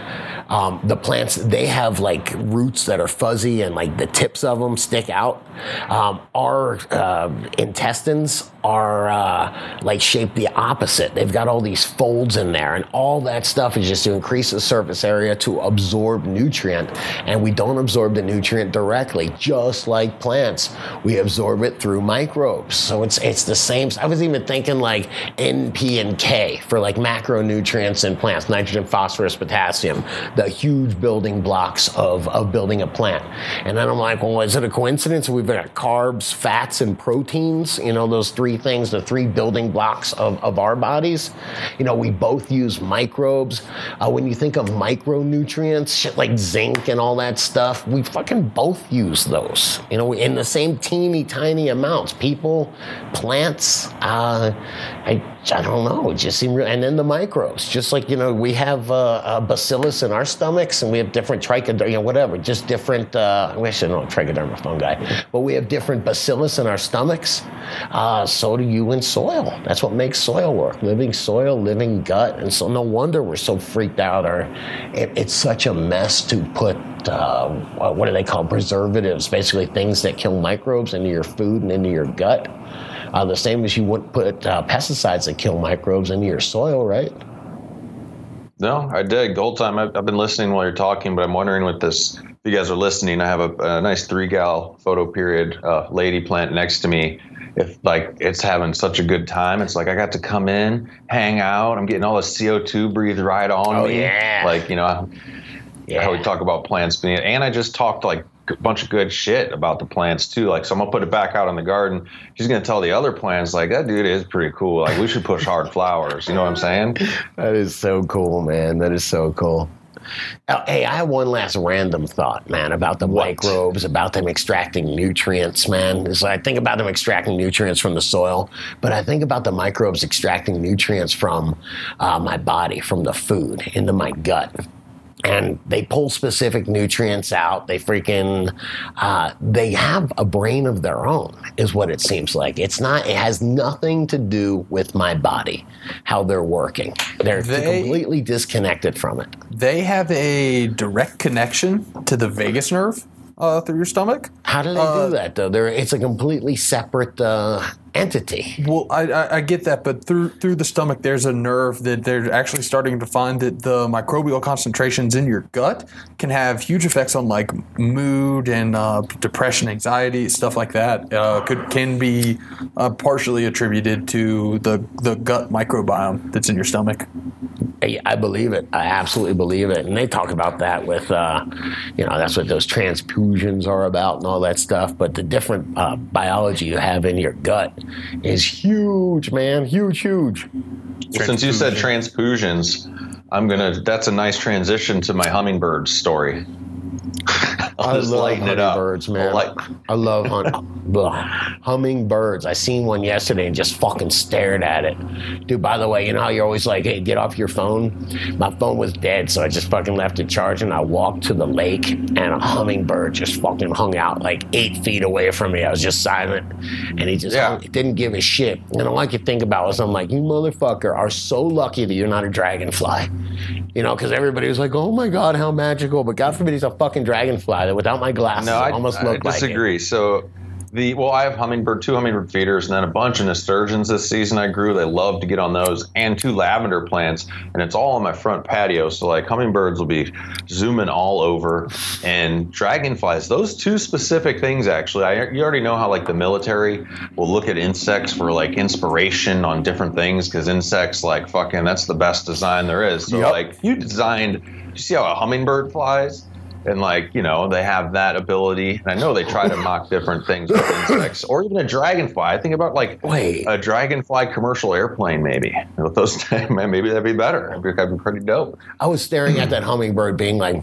Um, the plants, they have like roots that are fuzzy and like the tips of them stick out. Um, our uh, intestines are uh, like shaped the opposite. They've got all these folds in there, and all that stuff is just to increase the surface area to absorb nutrient. And we don't absorb the nutrient directly, just like plants. We absorb it through microbes. So it's it's the same. I was even thinking like N, P, and K for like macronutrients in plants: nitrogen, phosphorus, potassium, the huge building blocks of of building a plant. And then I'm like, well, is it a coincidence we've got carbs, fats, and proteins? You know, those three three things, the three building blocks of, of our bodies. You know, we both use microbes. Uh, when you think of micronutrients, shit like zinc and all that stuff, we fucking both use those. You know, in the same teeny tiny amounts. People, plants, uh, I, I don't know. It just seemed real. And then the microbes, just like, you know, we have uh, a bacillus in our stomachs and we have different trichoderma, you know, whatever, just different, uh, I wish I know trichoderma fungi, but we have different bacillus in our stomachs. Uh, so do you in soil. That's what makes soil work. Living soil, living gut. And so no wonder we're so freaked out or it, it's such a mess to put uh, what do they call preservatives? Basically, things that kill microbes into your food and into your gut. Uh, the same as you wouldn't put uh, pesticides that kill microbes into your soil, right? No, I did. The whole time I've, I've been listening while you're talking, but I'm wondering with this, if you guys are listening, I have a, a nice three gal photo period uh, lady plant next to me. If like it's having such a good time, it's like I got to come in, hang out. I'm getting all the CO2 breathed right on Oh, me. yeah. Like you know, yeah. how we talk about plants being, and I just talked like a bunch of good shit about the plants too. Like, so I'm gonna put it back out in the garden. She's gonna tell the other plants like that dude is pretty cool. Like, we should push hard flowers. You know what I'm saying? That is so cool, man. That is so cool. Hey, I have one last random thought, man, about the What? microbes, about them extracting nutrients, man. So I think about them extracting nutrients from the soil, but I think about the microbes extracting nutrients from uh, my body, from the food, into my gut. And they pull specific nutrients out. They freaking, uh, they have a brain of their own, is what it seems like. It's not, it has nothing to do with my body, how they're working. They're They- completely disconnected from it. They have a direct connection to the vagus nerve uh, through your stomach. How do they Uh, do that though? They're it's a completely separate uh, entity. Well, I, I, I get that, but through through the stomach, there's a nerve that they're actually starting to find that the microbial concentrations in your gut can have huge effects on like mood and uh, depression, anxiety, stuff like that. Uh, could can be uh, partially attributed to the the gut microbiome that's in your stomach. I, I believe it. I absolutely believe it. And they talk about that with, uh, you know, that's what those transfusions are about and all that stuff. But the different uh, biology you have in your gut is huge, man. Huge, huge. Well, since you said transfusions, I'm gonna. That's a nice transition to my hummingbird story. I'll I just love hummingbirds, man. Like, I love hun- blah. hummingbirds. I seen one yesterday and just fucking stared at it. Dude, by the way, you know how you're always like, hey, get off your phone? My phone was dead, so I just fucking left it charging. I walked to the lake and a hummingbird just fucking hung out like eight feet away from me. I was just silent and he just Yeah. hung- didn't give a shit. And all I could think about was, I'm like, you motherfucker are so lucky that you're not a dragonfly. You know, because everybody was like, oh my God, how magical. But God forbid he's a fucking dragonfly that without my glasses no, I, almost I looked like it. disagree. So, the well, I have hummingbird, two hummingbird feeders, and then a bunch of nasturtiums this season. I grew. They love to get on those, and two lavender plants, and it's all on my front patio. So, like hummingbirds will be zooming all over, and dragonflies. Those two specific things, actually, I you already know how like the military will look at insects for like inspiration on different things because insects like fucking that's the best design there is. So, Yep. like you designed, you see how a hummingbird flies? And like you know they have that ability. And i know they try to mock different things with insects or even a dragonfly. I think about like Wait. a dragonfly commercial airplane maybe with those maybe that'd be better. That'd be, that'd be pretty dope. I was staring at that hummingbird, being like,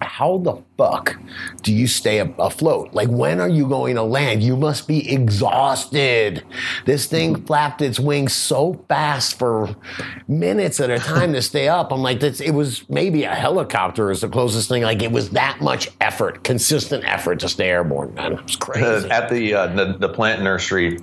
how the fuck do you stay afloat? Like, when are you going to land? You must be exhausted. This thing flapped its wings so fast for minutes at a time to stay up. I'm like, it was maybe a helicopter is the closest thing. Like, it was that much effort, consistent effort to stay airborne, man. It was crazy. at the, uh, the the plant nursery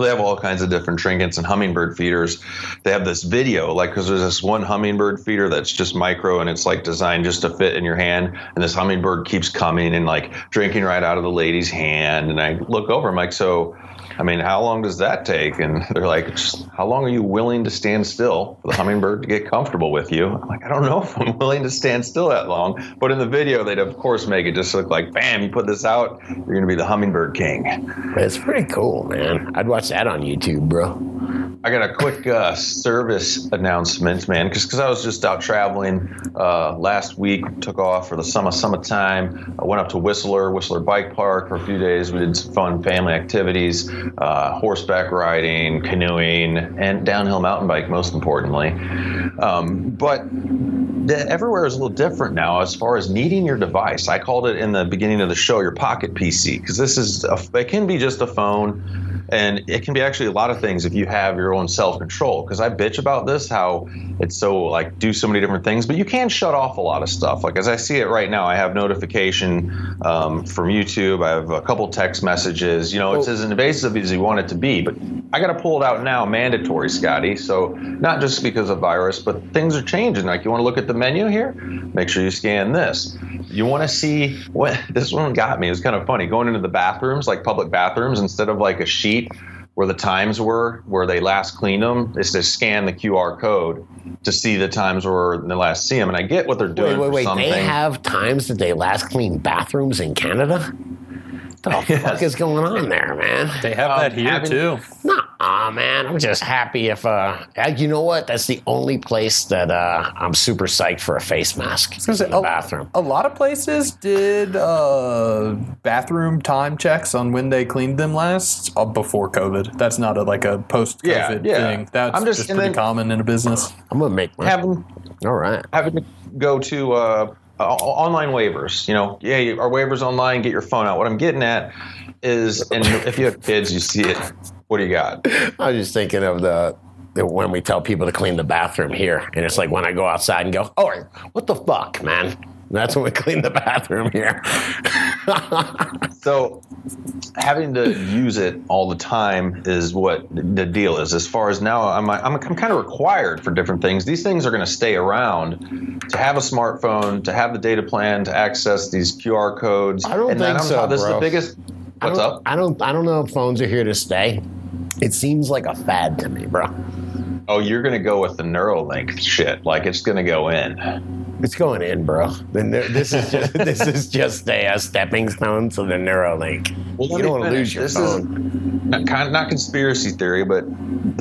they have all kinds of different trinkets and hummingbird feeders. They have this video, like, because there's this one hummingbird feeder that's just micro and it's like designed just to fit in your hand. And this hummingbird keeps coming and like drinking right out of the lady's hand. And I look over, I'm like, so, I mean, how long does that take? And they're like, how long are you willing to stand still for the hummingbird to get comfortable with you? I'm like, I don't know if I'm willing to stand still that long. But in the video, they'd of course make it just look like, bam, you put this out, you're going to be the hummingbird king. It's pretty cool, man. I'd watch that on YouTube, bro. I got a quick uh, service announcement, man, because I was just out traveling uh, last week. Took off for the summer summertime. I went up to Whistler, Whistler Bike Park for a few days. We did some fun family activities, uh, horseback riding, canoeing, and downhill mountain bike, most importantly. Um, but the, everywhere is a little different now as far as needing your device. I called it in the beginning of the show your pocket PC because this is a, it can be just a phone and it can be actually a lot of things if you have your own self control. Because I bitch about this, how it's so like do so many different things, but you can shut off a lot of stuff. Like as I see it right now, I have notification um, from YouTube. I have a couple text messages. You know, it's as invasive as you want it to be, but I got to pull it out now, mandatory, Scotty. So not just because of virus, but things are changing. Like you want to look at the menu here, make sure you scan this. You want to see what this one got me. It was kind of funny going into the bathrooms, like public bathrooms, instead of like a sheet where the times were, where they last cleaned them, is to scan the QR code to see the times where they last see them. And I get what they're doing. Wait, wait, wait. They have times that they last clean bathrooms in Canada? What the fuck is going on there, man? They have Um, that here having- too. Nah, man. I'm just happy if, uh, you know what? That's the only place that uh, I'm super psyched for a face mask gonna say, in the oh, bathroom. A lot of places did uh, bathroom time checks on when they cleaned them last uh, before COVID. That's not a, like a post-COVID Yeah, yeah. thing. That's I'm just, just- pretty then- common in a business. I'm going to make my. having All right. having to go to uh, o- online waivers. You know, yeah, our waivers online. Get your phone out. What I'm getting at is, and if you have kids, you see it. What do you got? I was just thinking of the, the when we tell people to clean the bathroom here, and it's like when I go outside and go, "Oh, what the fuck, man." That's when we clean the bathroom here. So having to use it all the time is what the deal is. As far as now, I'm I'm, I'm kind of required for different things. These things are going to stay around. To have a smartphone, to have the data plan, to access these QR codes. I don't and think so, This is the biggest. I What's don't, up? I don't. I don't know if phones are here to stay. It seems like a fad to me, bro. Oh, you're going to go with the Neuralink shit. Like it's going to go in. It's going in, bro. Then this is just this is just a, uh stepping stone to the Neuralink. Well, you don't want to lose your This phone. is not, kind of, not conspiracy theory, but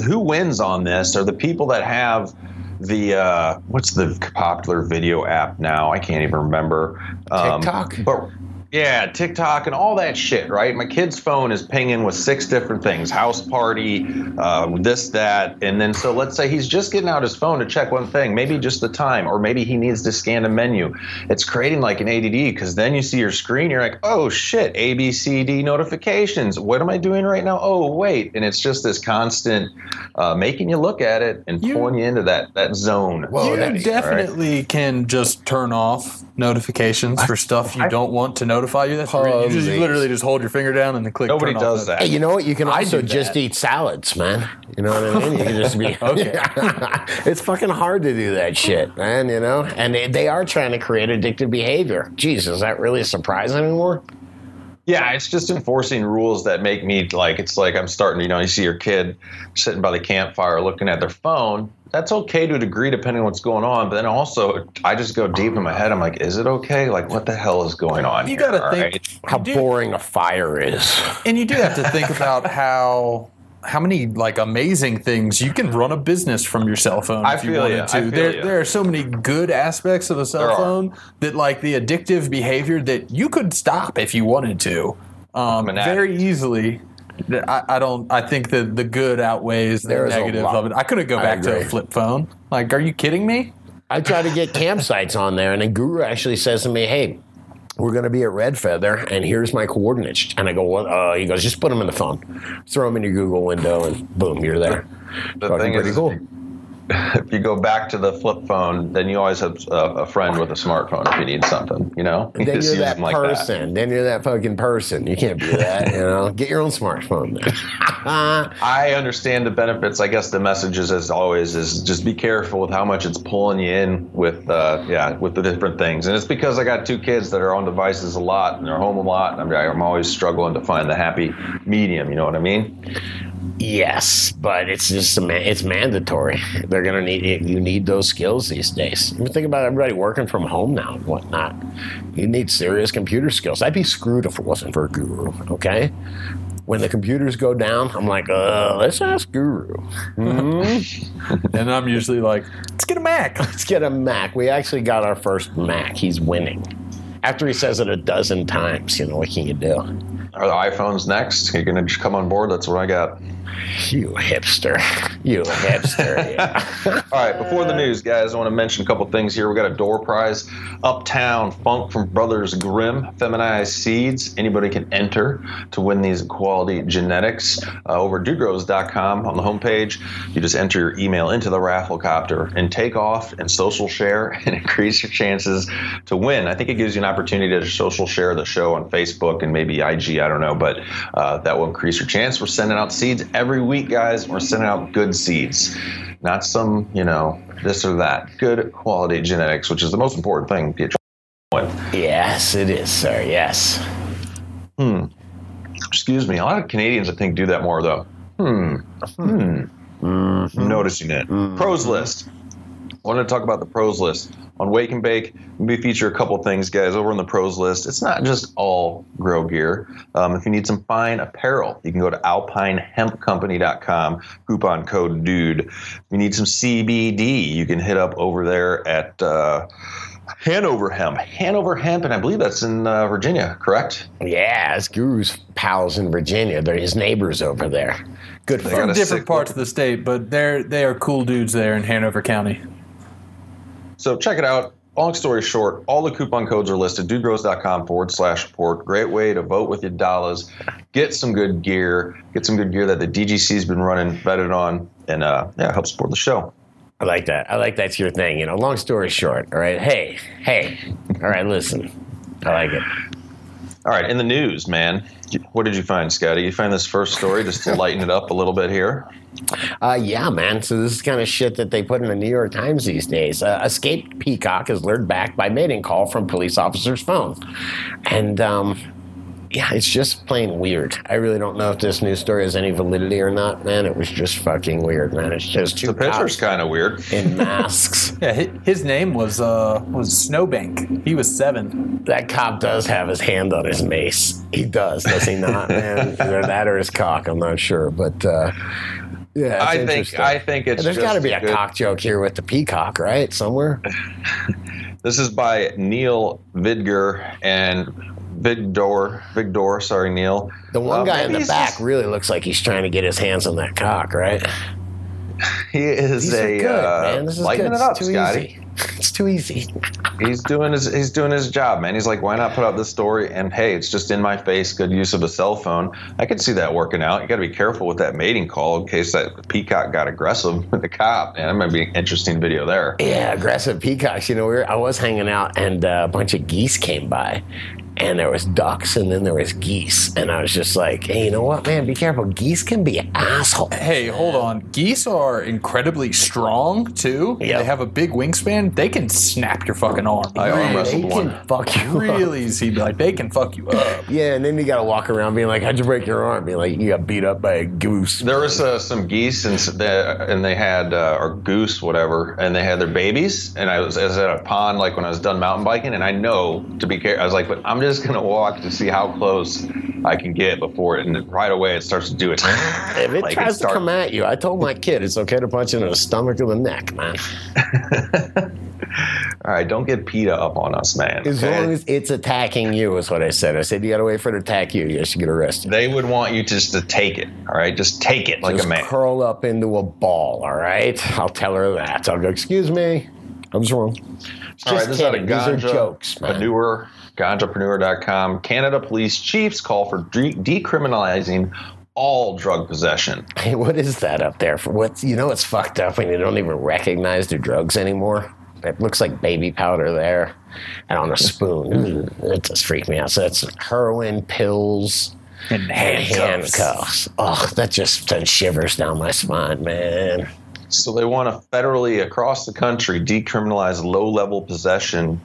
who wins on this are the people that have the uh, what's the popular video app now? I can't even remember. Um, TikTok? But yeah, TikTok and all that shit, right? My kid's phone is pinging with six different things: house party, uh, this, that, and then so let's say he's just getting out his phone to check one thing, maybe just the time, or maybe he needs to scan a menu. It's creating like an ADD because then you see your screen, you're like, oh shit, A, B, C, D notifications. What am I doing right now? Oh wait, and it's just this constant uh, making you look at it and You- pulling you into that that zone. Well, you that is, definitely can just turn off notifications for stuff you don't want to notify you. That's really, you just you literally just hold your finger down and then click. Nobody turn does off that. Hey, you know what? You can I also do just that. eat salads, man. You know what I mean? You can just be Okay. it's fucking hard to do that shit, man. You know, and they, they are trying to create addictive behavior. Jeez, is that really a surprise anymore? Yeah, it's just enforcing rules that make me like it's like I'm starting. You know, you see your kid sitting by the campfire looking at their phone. That's okay to a degree, depending on what's going on. But then also, I just go deep in my head. I'm like, is it okay? Like, what the hell is going on? You gotta think- right? How do- boring a fire is. And you do have to think about how how many like amazing things you can run a business from your cell phone I if you feel wanted ya, I to. feel There, ya. there are so many good aspects of a cell There are. phone that like the addictive behavior that you could stop if you wanted to, um, very easily. I, I don't. I think that the good outweighs the There's negative of it. I couldn't go back to a flip phone. Like, are you kidding me? I try to get campsites on there, and then Guru actually says to me, "Hey, we're going to be at Red Feather, and here's my coordinates." And I go, "What?" Uh, he goes, "Just put them in the phone, throw them in your Google window, and boom, you're there." The Fucking thing pretty is, cool. if you go back to the flip phone, then you always have a, a friend with a smartphone if you need something. You know, Then you're that like person. Then you're that fucking person. You can't be that. You know, get your own smartphone. I understand the benefits. I guess the messages, as always, is just be careful with how much it's pulling you in with, uh, yeah, with the different things. And it's because I got two kids that are on devices a lot and they're home a lot, and I'm, I'm always struggling to find the happy medium. You know what I mean? Yes, but it's just ma- it's mandatory. They're gonna need you need those skills these days. You think about everybody working from home now and whatnot. You need serious computer skills. I'd be screwed if it wasn't for Guru. Okay, when the computers go down, I'm like, uh, let's ask Guru. And I'm usually like, let's get a Mac. Let's get a Mac. We actually got our first Mac. He's winning. After he says it a dozen times, you know, what can you do? Are the iPhones next? You're gonna just come on board? That's what I got. You hipster. You hipster. Yeah. All right, before the news, guys, I want to mention a couple things here. We got a door prize. Uptown Funk from Brothers Grimm, feminized seeds. Anybody can enter to win these quality genetics uh, over dudegrows.com on the homepage. You just enter your email into the rafflecopter and take off and social share and increase your chances to win. I think it gives you an opportunity to social share the show on Facebook and maybe IG. I don't know, but uh, that will increase your chance. We're sending out seeds every week, guys. We're sending out good seeds, not some, you know, this or that. Good quality genetics, which is the most important thing to get your yes, it is, sir. Yes. Hmm. Excuse me. A lot of Canadians, I think, do that more though. Hmm. Hmm. I'm noticing it. Pros list. I wanted to talk about the pros list on Wake and Bake. We feature a couple things, guys, over on the pros list. It's not just all grow gear. Um, if you need some fine apparel, you can go to alpinehempcompany.com, coupon code DUDE. If you need some CBD, you can hit up over there at uh, Hanover Hemp. Hanover Hemp, and I believe that's in uh, Virginia, correct? Yeah, it's Guru's pals in Virginia. They're his neighbors over there. Good for From different sick parts of the state, but they're they are cool dudes there in Hanover County. So check it out. Long story short, all the coupon codes are listed. Dudegrows.com forward slash support. Great way to vote with your dollars. Get some good gear. Get some good gear that the DGC's been running, vetted on, and uh, yeah, help support the show. I like that. I like that's your thing. You know, long story short, all right. Hey, hey, all right, listen. I like it. All right, in the news, man. What did you find, Scotty? You find this first story just to lighten it up a little bit here? Uh, yeah, man. So this is kind of shit that they put in the New York Times these days. Uh, escaped peacock is lured back by mating call from police officer's phone, and um, yeah, it's just plain weird. I really don't know if this news story has any validity or not, man. It was just fucking weird, man. It's just two The picture's kind of weird. in masks. Yeah, his name was uh was Snowbank. He was seven. that cop does have his hand on his mace. He does, does he not, man? Either that or his cock. I'm not sure, but. Uh, yeah, I think. I think it's There's got to be a good- cock joke here with the peacock, right? Somewhere. This is by Neil Vidger and Vigdor. Vigdor, sorry, Neil. The one Uh, guy in the back just- really looks like he's trying to get his hands on that cock, right? he is These a good, uh, man. This is lighten good. it up, it's too Scotty. easy. It's too easy. He's doing his he's doing his job, man. He's like, why not put out this story? And hey, it's just in my face. Good use of a cell phone. I could see that working out. You got to be careful with that mating call in case that peacock got aggressive with the cop. Man, that might be an interesting video there. Yeah, aggressive peacocks. You know, we were, I was hanging out and uh, a bunch of geese came by. And there was ducks and then there was geese. And I was just like, hey, you know what, man? Be careful. Geese can be assholes. Hey, hold on. Geese are incredibly strong too. Yep. They have a big wingspan. They can snap your fucking arm. I arm They wrestled can one. fuck you really up. Real easy. Like they can fuck you up. Yeah, and then you gotta walk around being like, "How'd you break your arm?" Being like, "You got beat up by a goose." There was uh, some geese and s- and they had uh, or goose whatever, and they had their babies. And I was, I was at a pond like when I was done mountain biking, and I know to be careful. I was like, but I'm just gonna walk to see how close I can get before it, and right away it starts to do it. If it Like, tries it start- to come at you, I told my kid it's okay to punch it in the stomach or the neck, man. All right, don't get PETA up on us, man. As okay? long as it's attacking you, is what I said. I said you gotta wait for it to attack you. You should get arrested. they would want you just to take it. All right, just take it like Just a man. curl up into a ball. All right, I'll tell her that. I'll go. Excuse me, I was wrong. Just All right, this is out of kidding. These are jokes, man. Preneur, ganjapreneur.com. Canada police chiefs call for de- decriminalizing all drug possession. Hey, what is that up there? For what's you know it's fucked up when you don't even recognize the drugs anymore. It looks like baby powder there, and on a spoon. it just freaked me out. So that's heroin, pills, And and handcuffs. handcuffs. Oh, that just sends shivers down my spine, man. So they want to federally across the country decriminalize low-level possession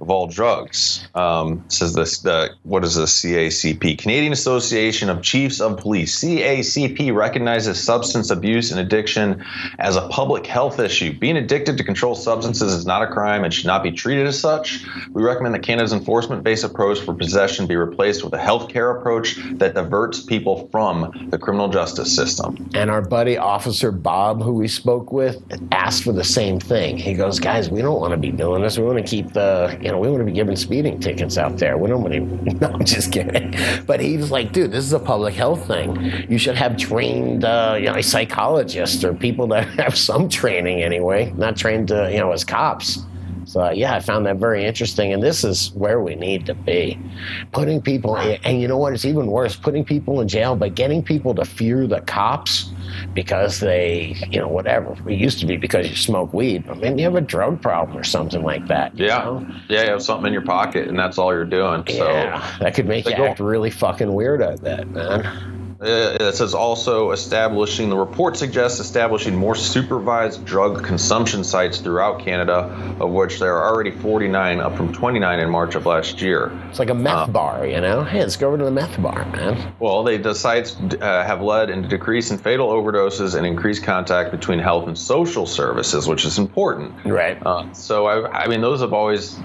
of all drugs. Um, says this, the, what is the CACP, Canadian Association of Chiefs of Police. CACP recognizes substance abuse and addiction as a public health issue. Being addicted to controlled substances is not a crime and should not be treated as such. We recommend that Canada's enforcement-based approach for possession be replaced with a healthcare approach that diverts people from the criminal justice system. And our buddy Officer Bob, who we spoke with, asked for the same thing. He goes, "Guys, we don't want to be doing this. We want to keep the, you know, we wouldn't be giving speeding tickets out there. We don't want to." No, I'm just kidding. But he was like, "Dude, this is a public health thing. You should have trained, uh, you know, psychologists or people that have some training anyway, not trained, uh, you know, as cops." So yeah, I found that very interesting, and this is where we need to be, putting people. In, and you know what? It's even worse, putting people in jail, but getting people to fear the cops because they, you know, whatever. It used to be because you smoke weed, but maybe you have a drug problem or something like that. you Yeah, know? yeah, you have something in your pocket, and that's all you're doing. So yeah, that could make you go- act really fucking weird at that, man. Uh, it says also establishing the report suggests establishing more supervised drug consumption sites throughout Canada, of which there are already 49, up from 29 in March of last year. It's like a meth bar, you know. Hey, let's go over to the meth bar, man. Well, they, the sites uh, have led into decrease in fatal overdoses and increased contact between health and social services, which is important. Right. Uh, so I, I mean, those have always,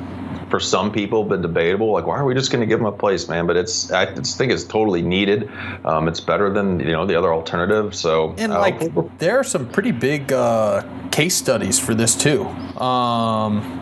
for some people, been debatable. Like, why are we just going to give them a place, man? But it's, I just think it's totally needed. Um, it's better than you know the other alternative. So And like, there are some pretty big uh, case studies for this too. Um,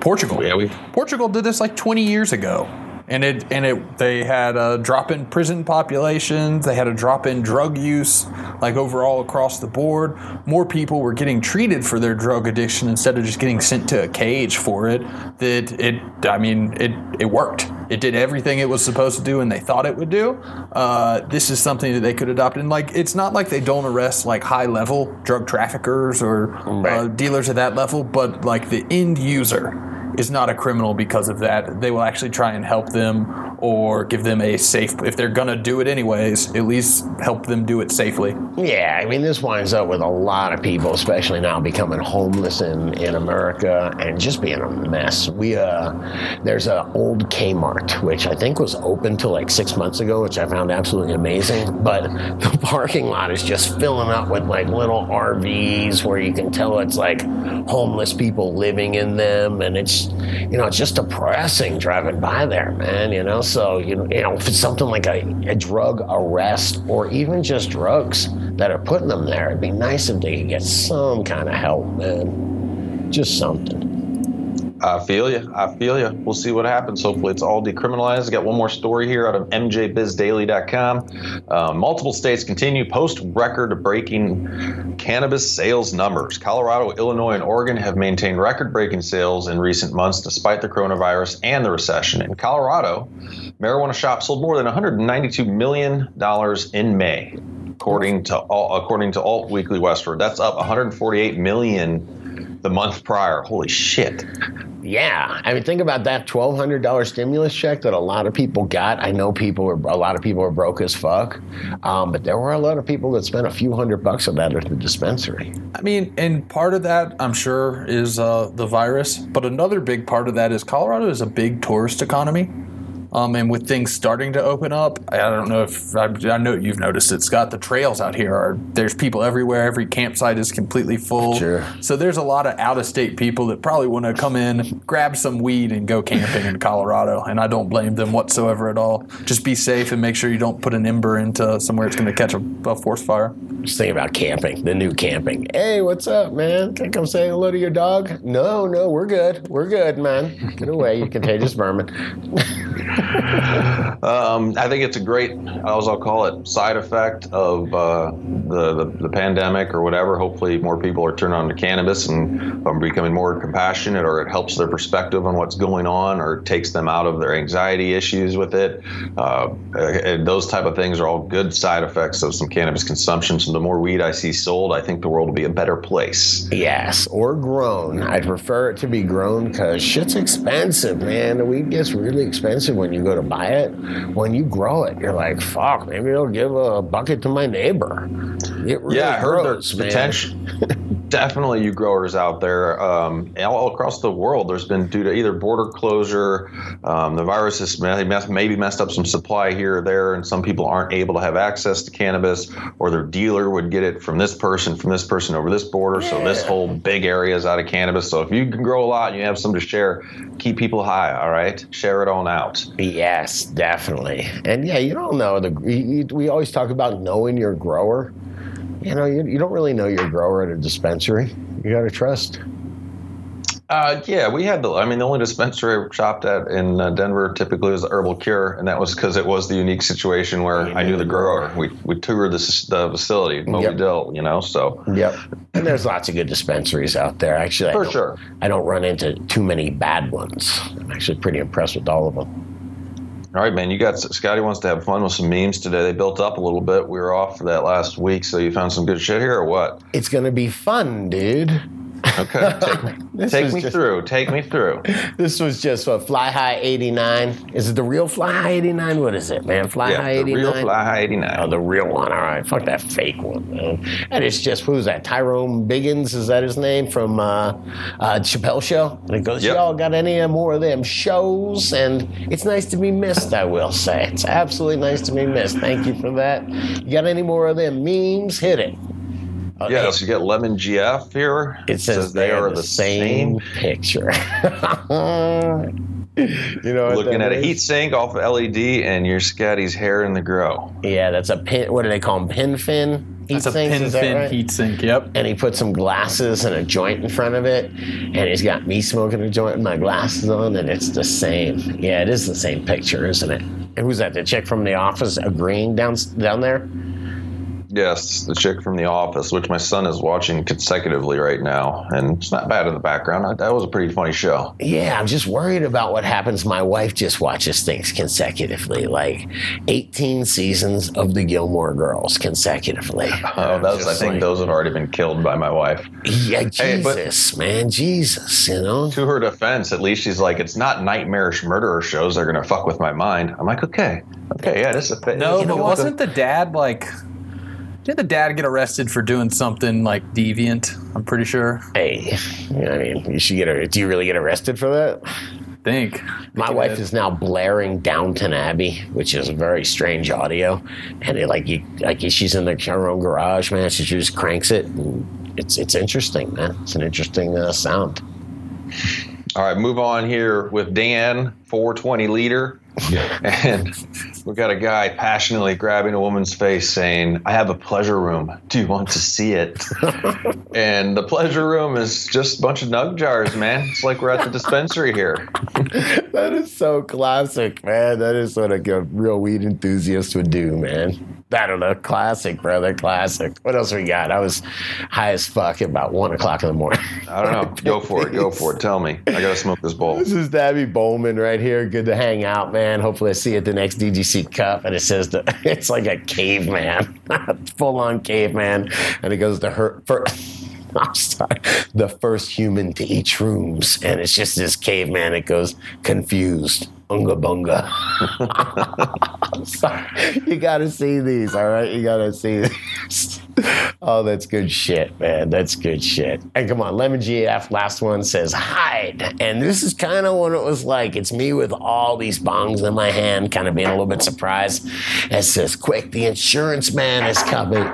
Portugal. yeah, we Portugal did this like 20 years ago. And it and it they had a drop in prison populations, they had a drop in drug use, like overall across the board. More people were getting treated for their drug addiction instead of just getting sent to a cage for it. That it I mean, it it worked. It did everything it was supposed to do and they thought it would do. Uh, this is something that they could adopt. And like it's not like they don't arrest like high level drug traffickers or uh, dealers at that level, but like the end user is not a criminal because of that. They will actually try and help them or give them a safe. If they're gonna do it anyways, at least help them do it safely. Yeah, I mean, this winds up with a lot of people, especially now, becoming homeless in, in America and just being a mess. We uh, there's an old Kmart which I think was open till like six months ago, which I found absolutely amazing. But the parking lot is just filling up with like little RVs where you can tell it's like homeless people living in them, and it's you know it's just depressing driving by there, man. You know, so you know, you know if it's something like a, a drug arrest or even just drugs that are putting them there, it'd be nice if they could get some kind of help, man. Just something. I feel you. I feel you. We'll see what happens. Hopefully, it's all decriminalized. Got one more story here out of MJBizDaily.com. Uh, multiple states continue post record breaking cannabis sales numbers. Colorado, Illinois, and Oregon have maintained record breaking sales in recent months despite the coronavirus and the recession. In Colorado, marijuana shops sold more than $192 million in May. According to according to Alt Weekly Westword, that's up 148 million the month prior. Holy shit! Yeah, I mean, think about that twelve hundred dollar stimulus check that a lot of people got. I know people were a lot of people were broke as fuck, um, but there were a lot of people that spent a few hundred bucks of that at the dispensary. I mean, and part of that, I'm sure, is uh, the virus. But another big part of that is Colorado is a big tourist economy. Um, and with things starting to open up, I don't know if I, I know you've noticed it, Scott. The trails out here are there's people everywhere. Every campsite is completely full. Sure. So there's a lot of out of state people that probably want to come in, grab some weed, and go camping in Colorado. And I don't blame them whatsoever at all. Just be safe and make sure you don't put an ember into somewhere it's going to catch a, a forest fire. Just think about camping, the new camping. Hey, what's up, man? Can I come say hello to your dog? No, no, we're good. We're good, man. Get away, you contagious vermin. Um, I think it's a great, as I'll call it, side effect of uh, the, the the pandemic or whatever. Hopefully, more people are turning on to cannabis and um, becoming more compassionate, or it helps their perspective on what's going on, or takes them out of their anxiety issues with it. Uh, those type of things are all good side effects of some cannabis consumption. So the more weed I see sold, I think the world will be a better place. Yes, or grown. I'd prefer it to be grown because shit's expensive, man. The weed gets really expensive when you go to buy it. When you grow it, you're like, fuck, maybe I'll give a bucket to my neighbor. It really yeah, I heard grows, there's man. potential definitely you growers out there um, all across the world. There's been due to either border closure, um, the virus has maybe messed up some supply here or there, and some people aren't able to have access to cannabis, or their dealer would get it from this person, from this person over this border. Yeah. So this whole big area is out of cannabis. So if you can grow a lot and you have some to share, keep people high. All right, share it on out. Yes, definitely. And yeah, you don't know the. We always talk about knowing your grower you know, you, you don't really know your grower at a dispensary. You got to trust. Uh, yeah, we had the. I mean, the only dispensary I shopped at in uh, Denver typically was the Herbal Cure, and that was because it was the unique situation where I knew the grower. We we toured the, the facility, Moby yep. Dill, you know. So yep, and there's lots of good dispensaries out there. Actually, for I sure, I don't run into too many bad ones. I'm actually pretty impressed with all of them. All right, man. You got Scotty wants to have fun with some memes today. They built up a little bit. We were off for that last week, so you found some good shit here, or what? It's gonna be fun, dude. Okay, take, take me just, through. Take me through. This was just a Fly High 89. Is it the real Fly High 89? What is it, man? Fly yeah, High 89? The real Fly High 89. Oh, the real one. All right. Fuck that fake one, man. And it's just, who's that? Tyrone Biggins, is that his name? From uh, uh, Chappelle Show? And it goes, yep. y'all got any more of them shows? And it's nice to be missed, I will say. It's absolutely nice to be missed. Thank you for that. You got any more of them memes? Hit it. Uh, yeah, so you get Lemon GF here. It says, it says they, are the, the same, same, picture. you know, looking at is? a heat sink off of LED and your Scotty's hair in the grow. Yeah, that's a pin. What do they call them? Pin fin. Heat that's sinks, a pin fin right? heat sink. Yep. And he put some glasses and a joint in front of it, and he's got me smoking a joint with my glasses on, and it's the same. Yeah, it is the same picture, isn't it? And who's that? The chick from the office agreeing down down there? Yes, the chick from The Office, which my son is watching consecutively right now, and it's not bad in the background. That was a pretty funny show. Yeah, I'm just worried about what happens. My wife just watches things consecutively, like 18 seasons of The Gilmore Girls consecutively. Oh, those, I think like, those have already been killed by my wife. Yeah, Jesus, hey, man, Jesus, you know. To her defense, at least she's like, it's not nightmarish murderer shows that are gonna fuck with my mind. I'm like, okay, okay, yeah, this is a thing. No, you know, but wasn't the dad like? Did the dad get arrested for doing something like deviant? I'm pretty sure. Hey, I mean, you should get. A, do you really get arrested for that? think. My wife is now blaring Downton Abbey, which is very strange audio, and it, like you, like she's in the, her own garage, man. She just cranks it, and it's it's interesting, man. It's an interesting uh, sound. All right, move on here with Dan, 420 leader. and we got a guy passionately grabbing a woman's face saying, I have a pleasure room. Do you want to see it? and the pleasure room is just a bunch of nug jars, man. It's like we're at the dispensary here. that is so classic, man. That is what a real weed enthusiast would do, man. I don't know. Classic, brother. Classic. What else we got? I was high as fuck at about one o'clock in the morning. I don't know. Go for it. Go for it. Tell me. I gotta smoke this bowl. This is Dabby Bowman right here. Good to hang out, man. Hopefully, I see you at the next DGC Cup. And it says that it's like a caveman, full on caveman, and it goes to her for. I'm sorry, the first human to eat shrooms, and it's just this caveman. It goes confused Unga bunga. Sorry, you gotta see these, all right? You gotta see these. oh, that's good shit, man. That's good shit. And come on, Lemon GF, last one says hide. And this is kind of what it was like. It's me with all these bongs in my hand, kind of being a little bit surprised. It says, quick, the insurance man is coming.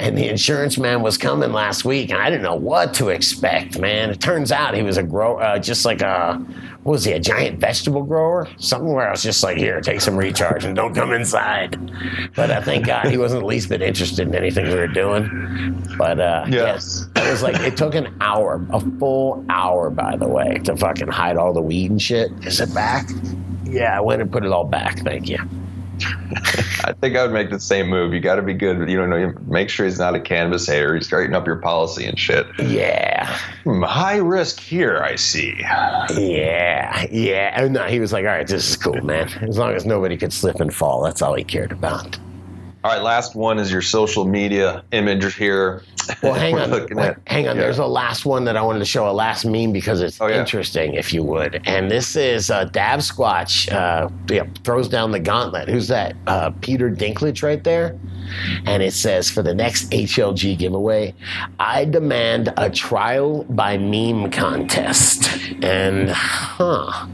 And the insurance man was coming last week, and I didn't know what to expect, man. It turns out he was a grow, uh, just like a what was he, a giant vegetable grower? Something where I was just like, here, take some recharge and don't come inside. But I thank God he wasn't the least bit interested in anything we were doing. But uh, yes, it was like, it took an hour, a full hour, by the way, to fucking hide all the weed and shit. Is it back? Yeah, I went and put it all back. Thank you. I think I would make the same move. You got to be good. You know, make sure he's not a cannabis hater. He's straighten up your policy and shit. Yeah. Hmm, high risk here, I see. Yeah, yeah. And no, he was like, all right, this is cool, man. As long as nobody could slip and fall, that's all he cared about. All right, last one is your social media image here. Well, hang on. looking wait, at- hang on. yeah. There's a last one that I wanted to show, a last meme because it's Oh, yeah. interesting, if you would. And this is uh, Dab Squatch uh, yeah, throws down the gauntlet. Who's that? Uh, Peter Dinklage right there. And it says, for the next HLG giveaway, I demand a trial by meme contest. And, huh.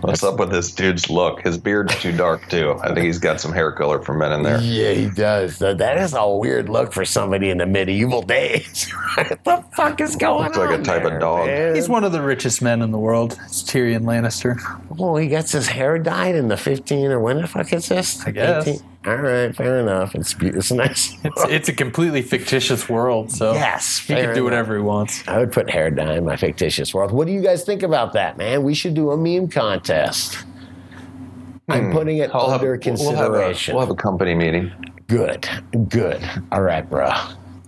What's up with this dude's look? His beard's too dark too. I think he's got some hair color for men in there. Yeah, he does. That that is a weird look for somebody in the medieval days. what the fuck is going on? Looks like a on? type of dog. man? He's one of the richest men in the world. It's Tyrion Lannister. Well, he gets his hair dyed in the 15 or when the fuck is this? I guess. 18? All right, fair enough. It's, be- it's nice. It's, it's a completely fictitious world, so Yes, he can do enough. whatever he wants. I would put hair dye in my fictitious world. What do you guys think about that, man? We should do a meme contest. I'm putting it Hmm. I'll have- under we'll have a- consideration. We'll have a company meeting. Good, good. All right, bro.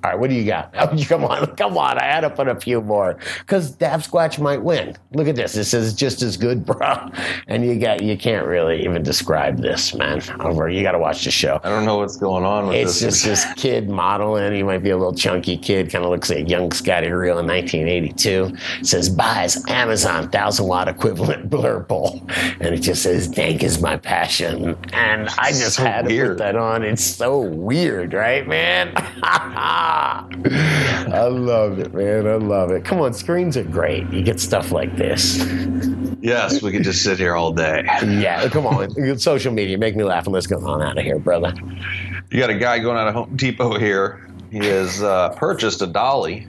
All right, what do you got? Oh, come on, come on. I had to put a few more because Dab Squatch might win. Look at this. This is just as good, bro. And you got you can't really even describe this, man. Over, you got to watch the show. I don't know what's going on with It's this. just this kid modeling. He might be a little chunky kid, kind of looks like young Scotty Real in 1982. It says buys Amazon thousand watt equivalent blurple, and it just says "Dank is my passion." And I just So had to put that on. It's so weird, right, man? I love it, man. I love it. Come on, screens are great. You get stuff like this. yes, we could just sit here all day. Yeah, come on. Social media, make me laugh, and let's go on out of here, brother. You got a guy going out of Home Depot here. He has uh, purchased a dolly.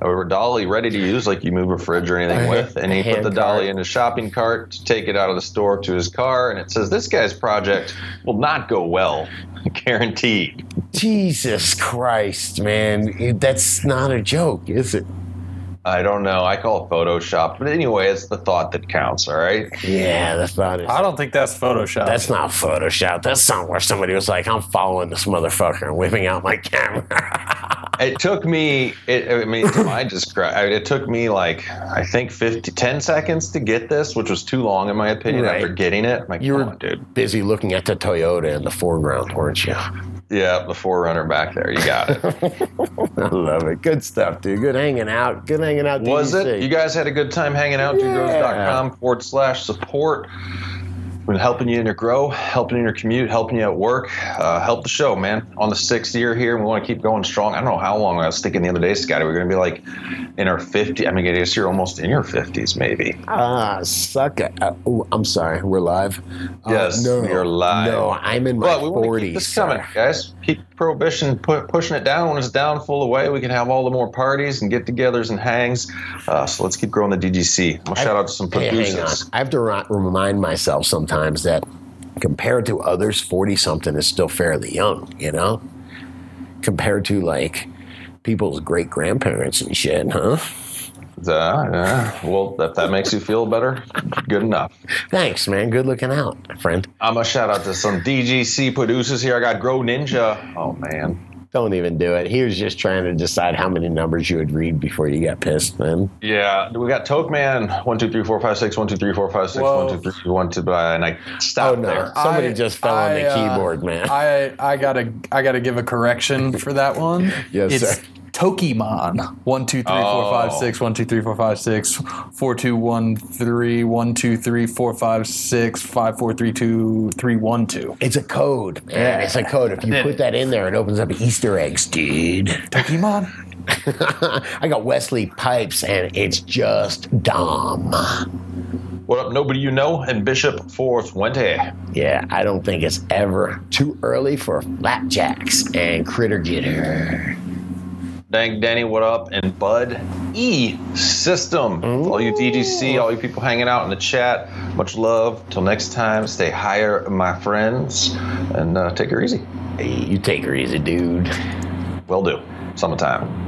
However, dolly ready to use, like you move a fridge or anything A with, and he put hand the dolly in his shopping cart to take it out of the store to his car, and it says this guy's project will not go well, guaranteed. Jesus Christ, man. That's not a joke, is it? I don't know. I call it Photoshop, but anyway, it's the thought that counts. All right. Yeah, that's not it. I don't think that's Photoshop. That's not Photoshop. That's not where somebody was like, I'm following this motherfucker and whipping out my camera. It took me. It, I mean, my describe. It took me like I think 50, 10 seconds to get this, which was too long in my opinion. Right. After getting it, I'm like, You were on, dude. busy looking at the Toyota in the foreground, weren't you? Yeah, the 4Runner back there. You got it. I love it. Good stuff, dude. Good hanging out. Good hanging out. Was it? You guys had a good time hanging out? com forward slash support. We've been helping you in your grow, helping in your commute, helping you at work. Uh, help the show, man. On the sixth year here, we want to keep going strong. I don't know how long I was thinking the other day, Scotty. We're going to be like in our 50s. I mean, I guess you're almost in your 50s, maybe. Ah, suck it. Uh, ooh, I'm sorry. We're live. Uh, Yes, no, we are live. No, I'm in my But we 40s. keep this coming, guys. Keep prohibition pu- pushing it down. When it's down, full away, we can have all the more parties and get-togethers and hangs. Uh, so let's keep growing the DGC. I'm gonna shout out to some Hey, hang on. producers. I have to remind myself sometimes that compared to others, 40 something is still fairly young, you know? Compared to like people's great grandparents and shit, huh? Uh, uh, well, if that makes you feel better, good enough. Thanks, man. Good looking out, friend. I'm gonna shout out to some DGC producers here. I got Grow Ninja. Oh man, Don't even do it. He was just trying to decide how many numbers you would read before you got pissed, man. yeah. We got Toke Man. One two three four five six. One two three four five six. Whoa. One two three one two. uh, And I Oh no! there. Somebody I- just fell on the uh, keyboard, man. I I gotta I gotta give a correction for that one. Yes, it's sir. Tokimon. One two three four five Oh. six. One two three four five six. Four two one three. One two three four five six. Five four three two three one two. it's a code, man. It's a code. If you put that in there, it opens up Easter eggs, dude. Tokimon. I got Wesley Pipes, and it's just Dom. What up, nobody you know, and Bishop Fourth Wente. Yeah, I don't think it's ever too early for flapjacks and critter getter. Dang Danny, what up? And Bud E System. All you DGC, all you people hanging out in the chat, much love. Till next time, stay higher, my friends, and uh, take her easy. Hey, you take her easy, dude. Will do. Summertime.